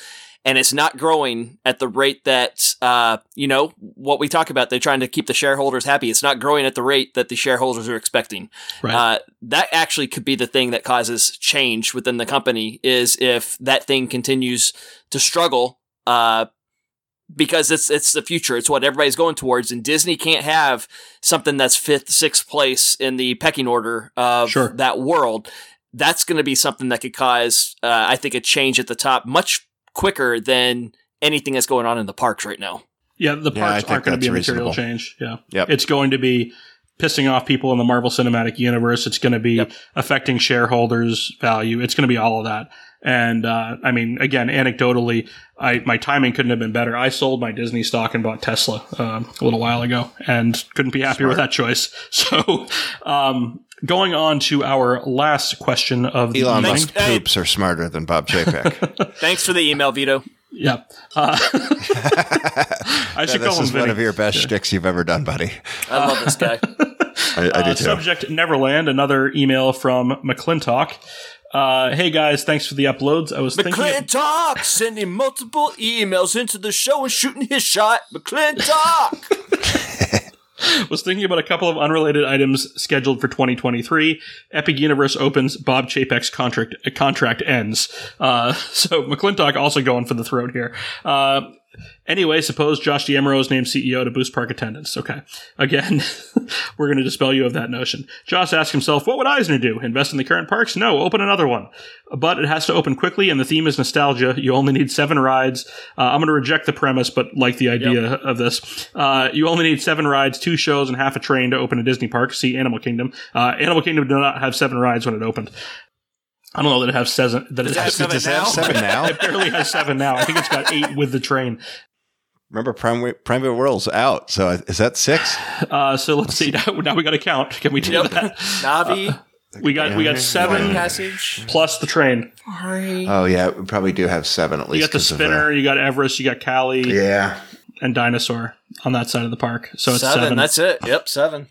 and it's not growing at the rate that uh, you know what we talk about. They're trying to keep the shareholders happy. It's not growing at the rate that the shareholders are expecting. Right. Uh, that actually could be the thing that causes change within the company is if that thing continues to struggle. Uh, because it's it's the future. It's what everybody's going towards, and Disney can't have something that's fifth, sixth place in the pecking order of Sure. that world. That's going to be something that could cause, uh, I think, a change at the top much quicker than anything that's going on in the parks right now. Yeah, the Yeah, I parts think aren't going to be a that's material reasonable. change. Yeah. Yep. It's going to be pissing off people in the Marvel Cinematic Universe. It's going to be Yep. affecting shareholders' value. It's going to be all of that. And uh, I mean, again, anecdotally, I my timing couldn't have been better. I sold my Disney stock and bought Tesla um, a little while ago, and couldn't be happier with that choice. (laughs) So, um, going on to our last question of the Elon evening. Musk poops are smarter than Bob Chapek. (laughs) Thanks for the email, Vito. Yeah. Uh, (laughs) I should this call him is one of your best shticks you've ever done, buddy. I love this guy. (laughs) I, I do Uh, too. subject Neverland, another email from McClintock. Uh, hey guys, thanks for the uploads. I was thinking. McClintock sending multiple emails into the show and shooting his shot. McClintock. (laughs) was thinking about a couple of unrelated items scheduled for 2023. Epic Universe opens, Bob Chapek's contract contract ends. Uh, (laughs) so McClintock also going for the throat here. Uh, Anyway, suppose Josh D'Amaro is named CEO to boost park attendance. Okay. Again, (laughs) we're going to dispel you of that notion. Josh asks himself, what would Eisner do? Invest in the current parks? No, open another one. But it has to open quickly, and the theme is nostalgia. You only need seven rides. Uh, I'm going to reject the premise, but like the idea yep. of this. Uh, you only need seven rides, two shows, and half a train to open a Disney park. See Animal Kingdom. Uh, Animal Kingdom did not have seven rides when it opened. I don't know that it has seven. That it has seven, now? seven now. (laughs) it barely has seven now. I think it's got eight with the train. Remember, Prime Private World's out. So is that six? Uh, so let's see. Now, now we got to count. Can we do yep. that? Na'vi. Uh, we got we got seven passage plus the train. Oh yeah, we probably do have seven at least. You got the spinner. You got Everest. You got Kali. Yeah. And dinosaur on that side of the park. So it's seven. seven. That's it. Yep, seven.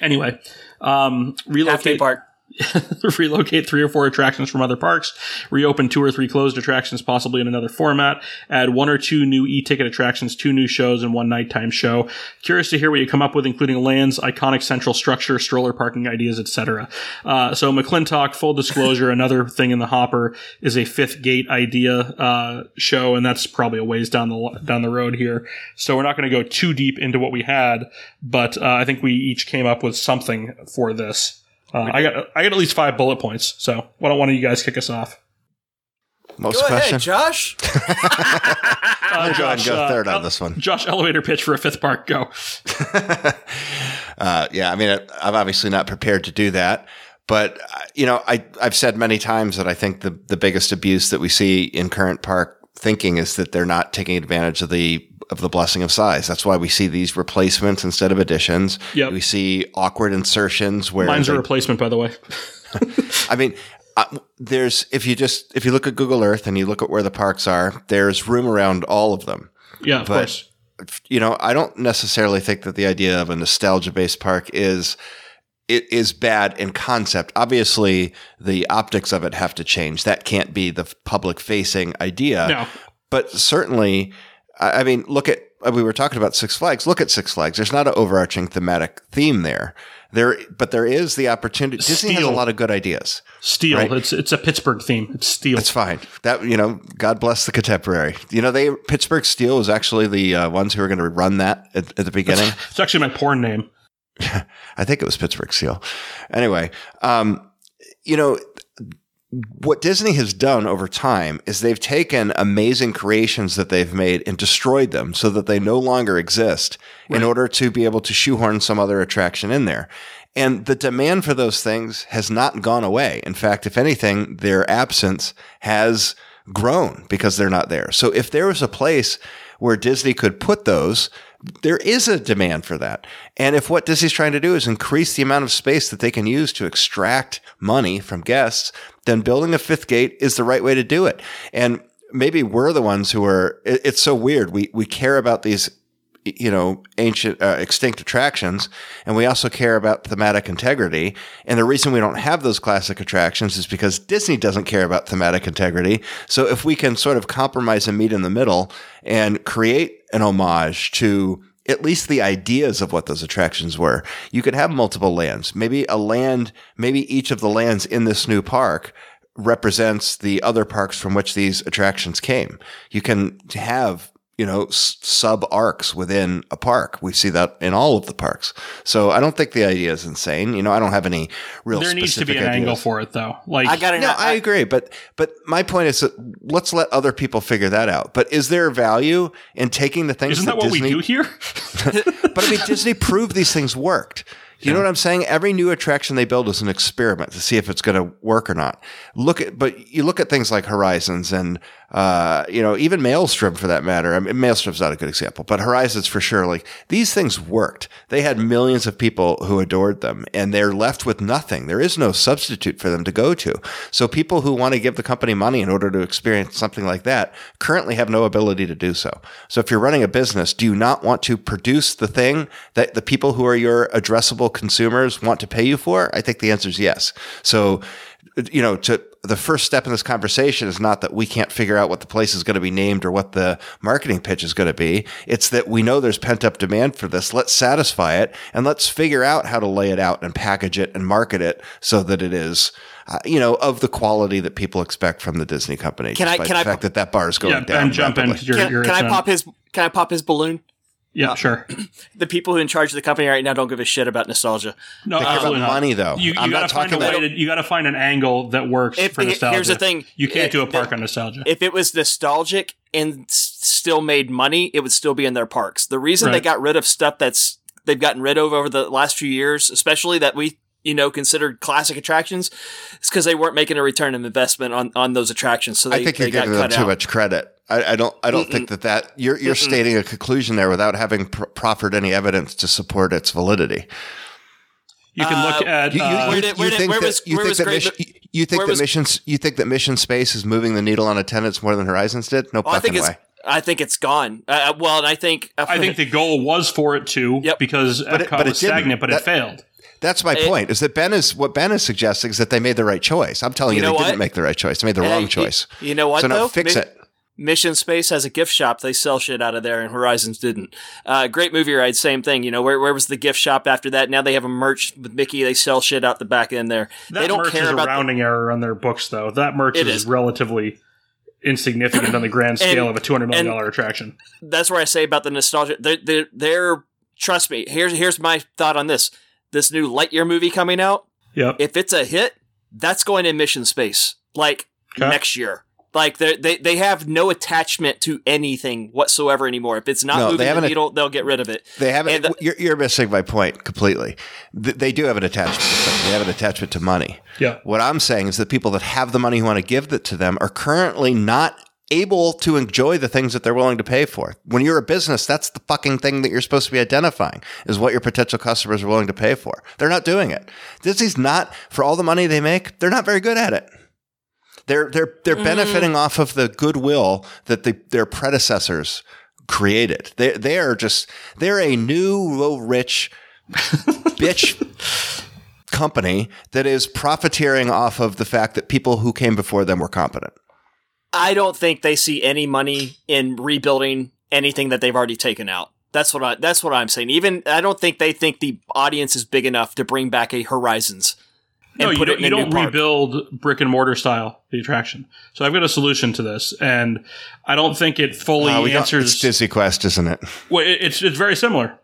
Anyway, um, relocate park. (laughs) relocate three or four attractions from other parks, reopen two or three closed attractions, possibly in another format, add one or two new e-ticket attractions, two new shows, and one nighttime show. Curious to hear what you come up with, including lands, iconic central structure, stroller parking ideas, etc. Uh, so McClintock, full disclosure, (laughs) another thing in the hopper is a fifth gate idea uh, show, and that's probably a ways down the down the road here. So we're not going to go too deep into what we had, but uh, I think we each came up with something for this. Uh, I got I got at least five bullet points. So why don't one of you guys kick us off? Most go question, ahead, Josh. (laughs) uh, Josh, go third uh, on this one. Josh, elevator pitch for a fifth park. Go. (laughs) uh, yeah, I mean, I'm obviously not prepared to do that, but uh, you know, I I've said many times that I think the the biggest abuse that we see in current park thinking is that they're not taking advantage of the of the blessing of size. That's why we see these replacements instead of additions. Yep. We see awkward insertions where mine's they, a replacement, by the way. (laughs) I mean, uh, there's if you just if you look at Google Earth and you look at where the parks are, there's room around all of them. Yeah, of but, course. You know, I don't necessarily think that the idea of a nostalgia based park is it is bad in concept. Obviously, the optics of it have to change. That can't be the public facing idea. No. But certainly, I mean, look at uh, we were talking about Six Flags. Look at Six Flags. There's not an overarching thematic theme there. There, but there is the opportunity. Disney has a lot of good ideas. Steel. Right? It's it's a Pittsburgh theme. It's steel. It's fine. That you know, God bless the contemporary. You know, they Pittsburgh Steel was actually the uh, ones who were going to run that at, at the beginning. It's, (laughs) it's actually my porn name. (laughs) I think it was Pittsburgh Steel. Anyway, um, you know, what Disney has done over time is they've taken amazing creations that they've made and destroyed them so that they no longer exist right. in order to be able to shoehorn some other attraction in there. And the demand for those things has not gone away. In fact, if anything, their absence has grown because they're not there. So if there was a place where Disney could put those, there is a demand for that. And if what Disney's trying to do is increase the amount of space that they can use to extract money from guests, then building a fifth gate is the right way to do it. And maybe we're the ones who are, it's so weird. We, we care about these, you know, ancient, uh, extinct attractions. And we also care about thematic integrity. And the reason we don't have those classic attractions is because Disney doesn't care about thematic integrity. So if we can sort of compromise and meet in the middle and create an homage to at least the ideas of what those attractions were. You could have multiple lands. Maybe a land, maybe each of the lands in this new park represents the other parks from which these attractions came. You can have you know, sub arcs within a park. We see that in all of the parks. So I don't think the idea is insane. You know, I don't have any real. There needs to be an ideas. angle for it, though. Like I got to No, I, I agree, but but my point is that let's let other people figure that out. But is there value in taking the things? Isn't that, that what Disney, we do here? (laughs) but I mean, Disney proved these things worked. You know what I'm saying? Every new attraction they build is an experiment to see if it's going to work or not. Look at, but you look at things like Horizons and uh, you know, even Maelstrom for that matter. I mean, Maelstrom's not a good example, but Horizons for sure. Like these things worked. They had millions of people who adored them and they're left with nothing. There is no substitute for them to go to. So people who want to give the company money in order to experience something like that currently have no ability to do so. So if you're running a business, do you not want to produce the thing that the people who are your addressable consumers want to pay you for? I think the answer is yes. So you know, to the first step in this conversation is not that we can't figure out what the place is going to be named or what the marketing pitch is going to be. It's that we know there's pent up demand for this. Let's satisfy it and let's figure out how to lay it out and package it and market it so that it is, uh, you know, of the quality that people expect from the Disney company. Can I- can the I fact that that bar is going Yeah, down. Ben, jump in. rapidly. 'cause You're, Can, you're can I pop his? Can I pop his balloon? Yeah, uh, sure. (clears throat) The people who are in charge of the company right now don't give a shit about nostalgia. No, They care about absolutely not. money, though. You, you I'm got to not find a way about- to, you got to find an angle that works If- for here's nostalgia. Here's the thing. you can't It- do a park the- on nostalgia. If it was nostalgic and still made money, it would still be in their parks. The reason they got rid of stuff that's they've gotten rid of over the last few years, especially that we you know considered classic attractions, it's because they weren't making a return of investment on on those attractions. So they, I think you're got giving them too out. much credit. I, I don't. I don't think that that you're you're stating a conclusion there without having pr- proffered any evidence to support its validity. you can look Uh, at You, you, uh, Where did- you think that you think that mission, you think that missions you think that Mission Space is moving the needle on attendance more than Horizons did? No Well, I fucking think way. I think it's gone. Uh, well, and I think I think the goal was for it to Yep. because it- Epcot but it was didn't. stagnant, but That- it failed. That's my it- point. Is that Ben is what Ben is suggesting is that they made the right choice. I'm telling you, You know they what? didn't make the right choice. They made the Hey, wrong choice. You know what so now though? fix Mi- it. Mission Space has a gift shop. They sell shit out of there, and Horizons didn't. Uh, great movie ride, same thing. You know, where, where was the gift shop after that? Now they have a merch with Mickey. They sell shit out the back end there. That they don't merch care is a about. the- rounding error on their books, though. That merch It is, is. relatively insignificant on the grand (clears throat) scale And- of a two hundred million and- dollar attraction. that's where I say about the nostalgia. They're, they're, they're trust me. Here's here's my thought on this. This new Lightyear movie coming out. Yep. If it's a hit, that's going in Mission Space like Okay. next year. Like they they they have no attachment to anything whatsoever anymore. If it's not No, moving haven't the needle, they'll get rid of it. They haven't. The- you're, you're missing my point completely. Th- They do have an attachment. To. They have an attachment to money. Yeah. What I'm saying is that people that have the money who want to give it to them are currently not able to enjoy the things that they're willing to pay for. When you're a business, that's the fucking thing that you're supposed to be identifying is what your potential customers are willing to pay for. They're not doing it. Disney's not for all the money they make, they're not very good at it. They're they're they're mm. benefiting off of the goodwill that the, their predecessors created. They they are just they're a new low rich (laughs) bitch company that is profiteering off of the fact that people who came before them were competent. I don't think they see any money in rebuilding anything that they've already taken out. That's what I. That's what I'm saying. Even I don't think they think the audience is big enough to bring back a Horizons. No, you put don't, in you a don't park. rebuild brick and mortar style the attraction. So I've got a solution to this, and I don't think it fully Uh, we don't- answers. it's Disney Quest, isn't it? Well, it- it's it's very similar.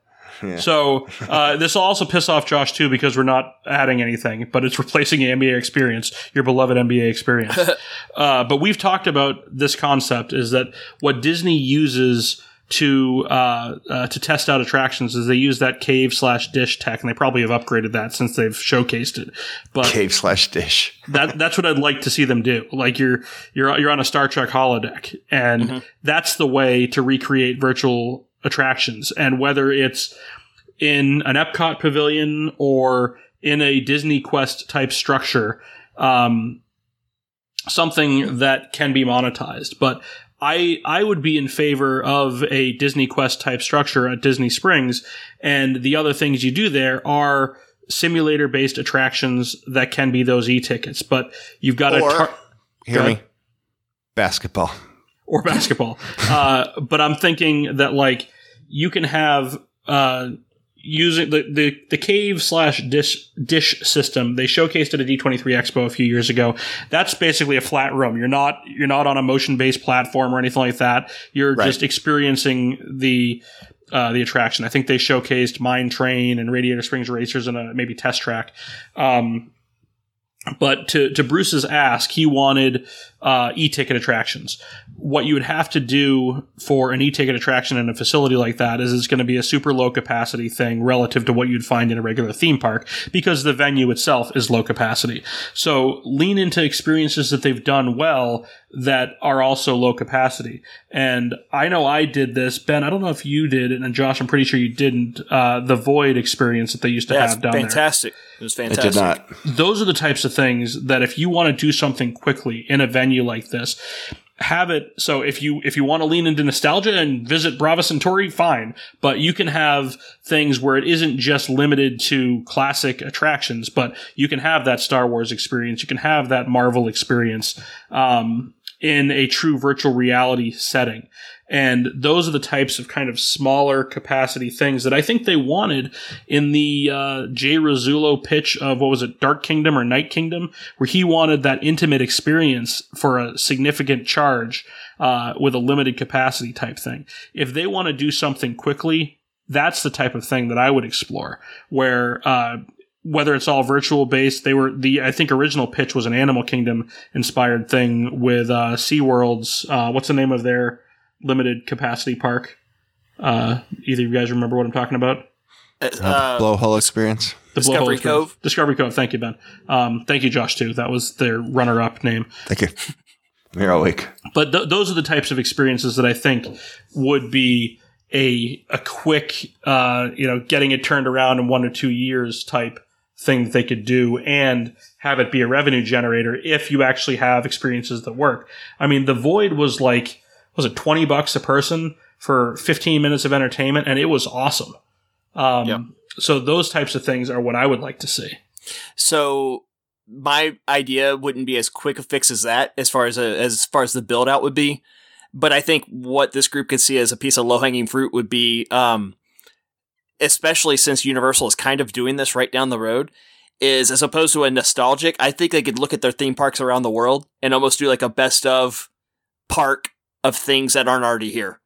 So uh, this will also piss off Josh too because we're not adding anything, but it's (laughs) replacing the NBA experience, your beloved NBA experience. (laughs) uh, but we've talked about this concept is that what Disney uses to uh, uh, to test out attractions is they use that cave slash dish tech, and they probably have upgraded that since they've showcased it. But Cave slash dish. (laughs) that that's what I'd like to see them do. Like you're you're you're on a Star Trek holodeck, and Mm-hmm. that's the way to recreate virtual attractions. And whether it's in an Epcot pavilion or in a Disney Quest type structure, um, something that can be monetized. But I I would be in favor of a Disney Quest type structure at Disney Springs, and the other things you do there are simulator based attractions that can be those e-tickets. But you've got to tar- Hear me? Basketball. Or basketball. uh, but I'm thinking that like you can have uh, using the, the the cave slash dish dish system. They showcased at D23 Expo a few years ago. That's basically a flat room. You're not you're not on a motion based platform or anything like that. You're Right. just experiencing the. Uh, the attraction. I think they showcased Mine Train and Radiator Springs Racers and a maybe test track. Um, but to, to Bruce's ask, he wanted uh, e-ticket attractions. What you would have to do for an e-ticket attraction in a facility like that is it's going to be a super low capacity thing relative to what you'd find in a regular theme park because the venue itself is low capacity. So lean into experiences that they've done well that are also low capacity. And I know I did this, Ben. I don't know if you did, and Josh, I'm pretty sure you didn't. Uh, the Void experience that they used to Yeah, it's have down there fantastic. It was It fantastic. did not. those are the types of things that if you want to do something quickly in a venue like this, have it so if you if you want to lean into nostalgia and visit Brava Centauri, fine. But you can have things where it isn't just limited to classic attractions, but you can have that Star Wars experience, you can have that Marvel experience um, in a true virtual reality setting. And those are the types of kind of smaller capacity things that I think they wanted in the uh, Jay Rasulo pitch of what was it, Dark Kingdom or Night Kingdom, where he wanted that intimate experience for a significant charge uh, with a limited capacity type thing. If they want to do something quickly, that's the type of thing that I would explore, where uh, whether it's all virtual based, they were the I think original pitch was an Animal Kingdom inspired thing with uh, SeaWorld's uh, what's the name of their limited capacity park? Uh, either of you guys remember what I'm talking about? Uh, blowhole experience. The Discovery Blowhole experience. Cove? Discovery Cove. Thank you, Ben. Um, thank you, Josh. Too. That was their runner-up name. Thank you. You're awake. But th- those are the types of experiences that I think would be a a quick, uh, you know, getting it turned around in one or two years type thing that they could do, and have it be a revenue generator if you actually have experiences that work. I mean, the Void was like was it twenty bucks a person for fifteen minutes of entertainment, and it was awesome. Um, Yep. So those types of things are what I would like to see. So my idea wouldn't be as quick a fix as that, as far as a, as far as the build out would be. But I think what this group could see as a piece of low hanging fruit would be, um, especially since Universal is kind of doing this right down the road, is as opposed to a nostalgic. I think they could look at their theme parks around the world and almost do like a best of park of things that aren't already here.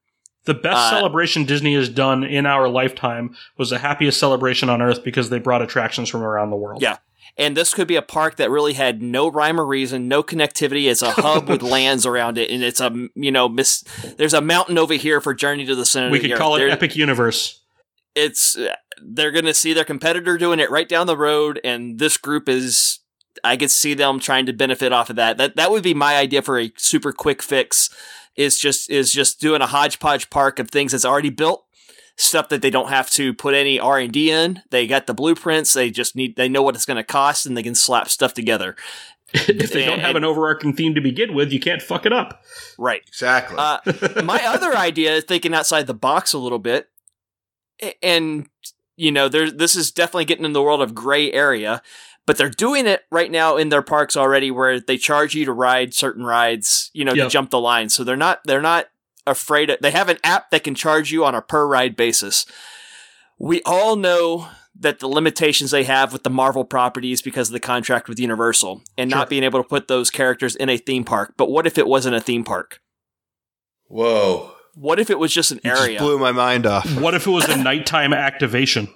The best Uh, celebration Disney has done in our lifetime was the happiest celebration on earth because they brought attractions from around the world. Yeah. And this could be a park that really had no rhyme or reason, no connectivity. It's a hub with (laughs) lands around it, and it's a you know miss. There's a mountain over here for Journey to the Center. We of the could Earth. call it There- Epic Universe. It's they're gonna see their competitor doing it right down the road, and this group is. I could see them trying to benefit off of that. That that would be my idea for a super quick fix. Is just is just doing a hodgepodge park of things that's already built, stuff that they don't have to put any R and D in. They got the blueprints. They just need they know what it's going to cost, and they can slap stuff together. (laughs) if they don't And- have an overarching theme to begin with, you can't fuck it up. Right. Exactly. Uh, (laughs) my other idea is thinking outside the box a little bit, and you know, there's this is definitely getting in the world of gray area, but they're doing it right now in their parks already, where they charge you to ride certain rides, you know, Yep. to jump the line. So they're not they're not afraid. Of, they have an app that can charge you on a per ride basis. We all know that the limitations they have with the Marvel properties because of the contract with Universal and Sure. not being able to put those characters in a theme park. But what if it wasn't a theme park? Whoa. What if it was just an You area? just blew my mind off. What if it was a nighttime activation?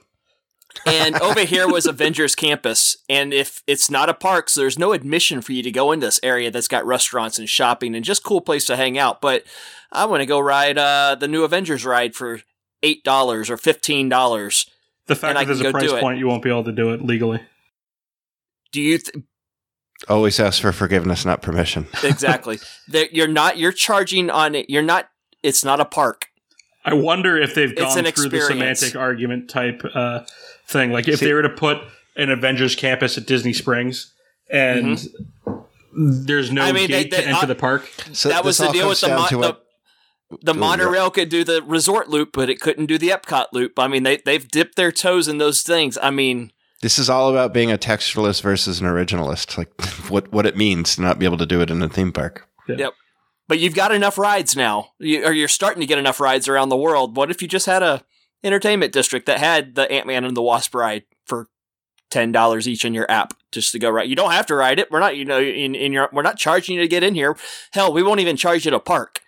And over here was (laughs) Avengers Campus. And if it's not a park, so there's no admission for you to go into this area that's got restaurants and shopping and just cool place to hang out. But I want to go ride uh, the new Avengers ride for eight dollars or fifteen dollars. The fact that there's a price do it. point, you won't be able to do it legally. Do you th- Always ask for forgiveness, not permission. (laughs) exactly? That you're not. You're charging on it. You're not. It's not a park. I wonder if they've It's gone an through the semantic argument type uh, thing. Like if See- they were to put an Avengers campus at Disney Springs and there's no Mm-hmm. I mean, gate they- to enter uh, the park. So that was the deal with the, down mon- the what- the yeah. monorail could do the resort loop, but it couldn't do the Epcot loop. I mean, they they've dipped their toes in those things. I mean, This is all about being a textualist versus an originalist. Like (laughs) what what it means to not be able to do it in a theme park. Yep. But you've got enough rides now, you, or you're starting to get enough rides around the world. What if you just had a entertainment district that had the Ant Man and the Wasp ride for ten dollars each in your app just to go ride? You don't have to ride it. We're not, you know, in in your we're not charging you to get in here. Hell, we won't even charge you to park.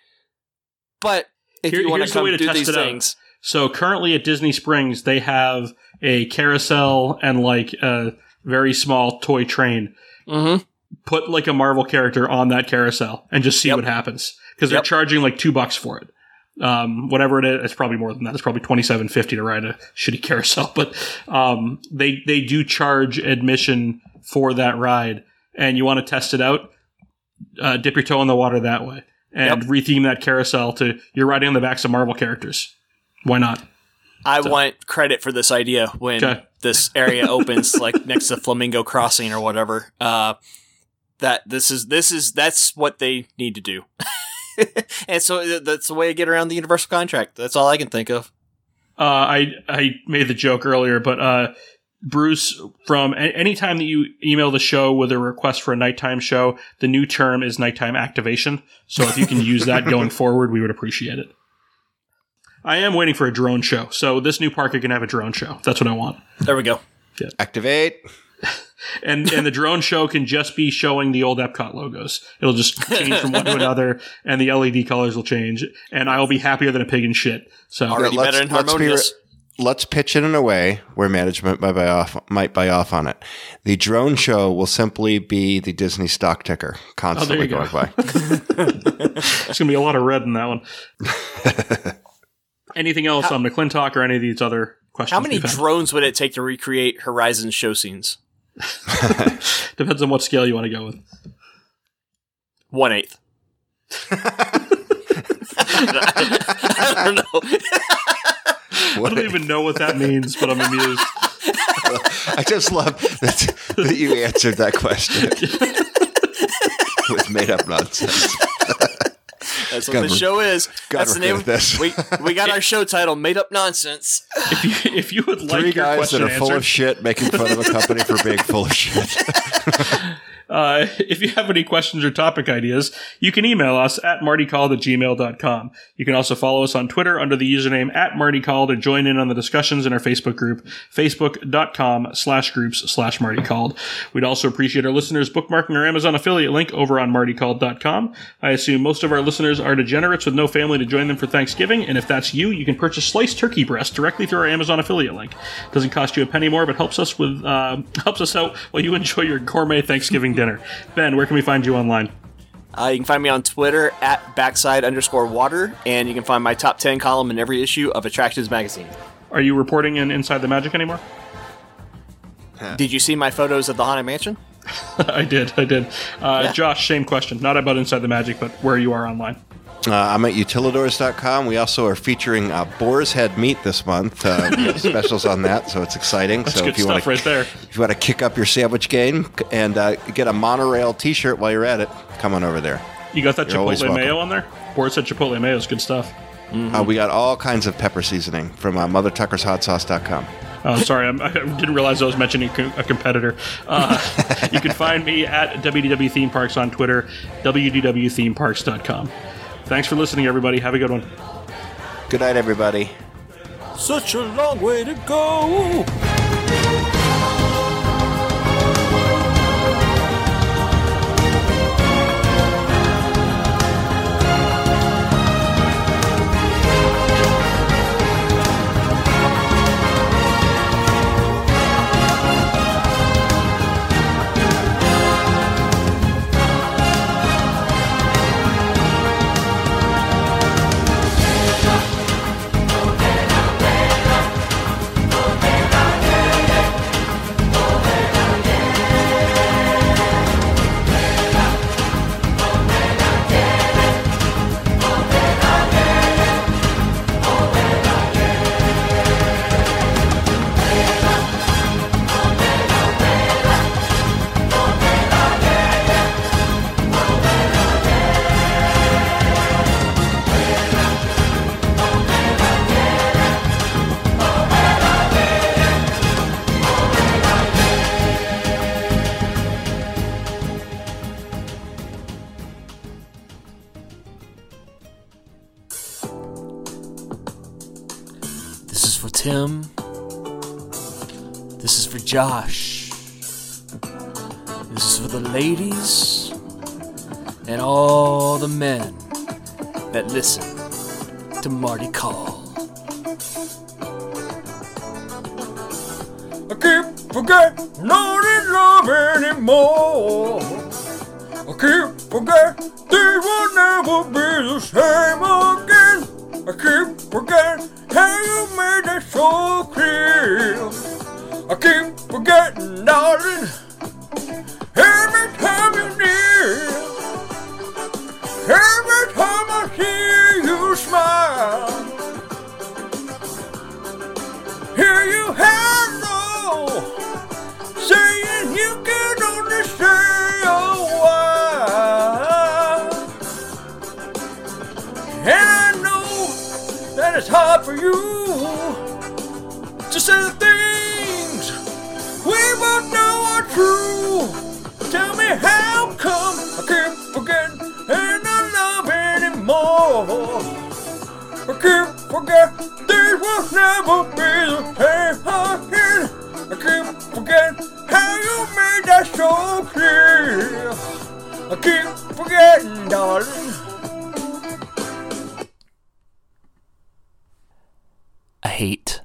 But if Here- you want to the come way to do these it out. things, So currently at Disney Springs, they have a carousel and like a very small toy train. hmm Put like a Marvel character on that carousel and just see Yep. what happens because they're Yep. charging like two bucks for it. Um, whatever it is, it's probably more than that. It's probably twenty seven fifty to ride a shitty carousel, (laughs) but um, they they do charge admission for that ride, and you want to test it out. Uh, dip your toe in the water that way, and Yep. retheme that carousel to you're riding on the backs of Marvel characters. Why not? I want credit for this idea when Okay. (laughs) this area opens, like next to Flamingo Crossing or whatever. Uh, that this is this is that's what they need to do. (laughs) (laughs) and so uh, that's the way I get around the universal contract. That's all I can think of. Uh, I I made the joke earlier, but uh, Bruce, from a- any time that you email the show with a request for a nighttime show, the new term is nighttime activation. So if you can use that (laughs) going forward, we would appreciate it. I am waiting for a drone show. So this new park, I can have a drone show. That's what I want. There we go. Activate. And and the (laughs) drone show can just be showing the old Epcot logos. It'll just change from one to (laughs) another, and the LED colors will change. And I will be happier than a pig in shit. So Already let's- better and let's be. Let's pitch it in a way where management might buy off might buy off on it. The drone show will simply be the Disney stock ticker constantly oh, you go. going by. (laughs) There's going to be a lot of red in that one. Anything else on McClintock or any of these other questions? How many drones would it take to recreate Horizon show scenes? (laughs) Depends on what scale you want to go with. One eighth. (laughs) I don't know. I don't even know what that means, but I'm amused. (laughs) I just love that, that you answered that question with made up nonsense. That's what the show is. That's the name. Of this. We we got our (laughs) show title, "Made Up Nonsense." If you, if you would like Three your guys question that are full of shit making fun of a company for being full of shit. (laughs) Uh, (laughs) if you have any questions or topic ideas, you can email us at martycalled at gmail.com. You can also follow us on Twitter under the username at martycalled or join in on the discussions in our Facebook group, facebook.com slash groups slash martycalled. We'd also appreciate our listeners bookmarking our Amazon affiliate link over on martycalled.com. I assume most of our listeners are degenerates with no family to join them for Thanksgiving, and if that's you, you can purchase sliced turkey breast directly through our Amazon affiliate link. Doesn't cost you a penny more, but helps us with uh, (laughs) helps us out while you enjoy your gourmet Thanksgiving. Ben, where can we find you online? Uh, you can find me on Twitter at backside underscore water, and you can find my top ten column in every issue of Attractions magazine. Are you reporting in Inside the Magic anymore? Did you see my photos of the haunted mansion? (laughs) I did, I did. Uh, Yeah. Josh, same question. Not about Inside the Magic, but where you are online. Uh, I'm at utilidors.com. We also are featuring uh, Boar's Head Meat this month. Uh, we have (laughs) specials on that, so it's exciting. That's so good if you stuff want to right there. if you want to kick up your sandwich game and uh, get a monorail T-shirt while you're at it, come on over there. You got that You're Chipotle mayo on there? Boar's Head Chipotle mayo is good stuff. Uh, we got all kinds of pepper seasoning from uh, MotherTuckersHotSauce.com. Oh, sorry, I'm, (laughs) I didn't realize I was mentioning a a competitor. Uh, (laughs) you can find me at WDW Theme Parks on Twitter, WDWThemeparks.com. Thanks for listening, everybody. Have a good one. Good night, everybody. Such a long way to go. The men that listen to Marty Call. I keep forgetting not in love anymore. I keep forgetting things will never be the same again. I keep forgetting how you made that so clear. I keep forgetting, darling, every time you're near. Every time I see you smile. Hear you hello, saying you can only stay a while. And I know that it's hard for you to say the things we both know are true. Tell me how come I keep forgetting anymore. I keep forgetting this will never be the same again. I keep forgetting how you made that so clear. I keep forgetting, darling. I hate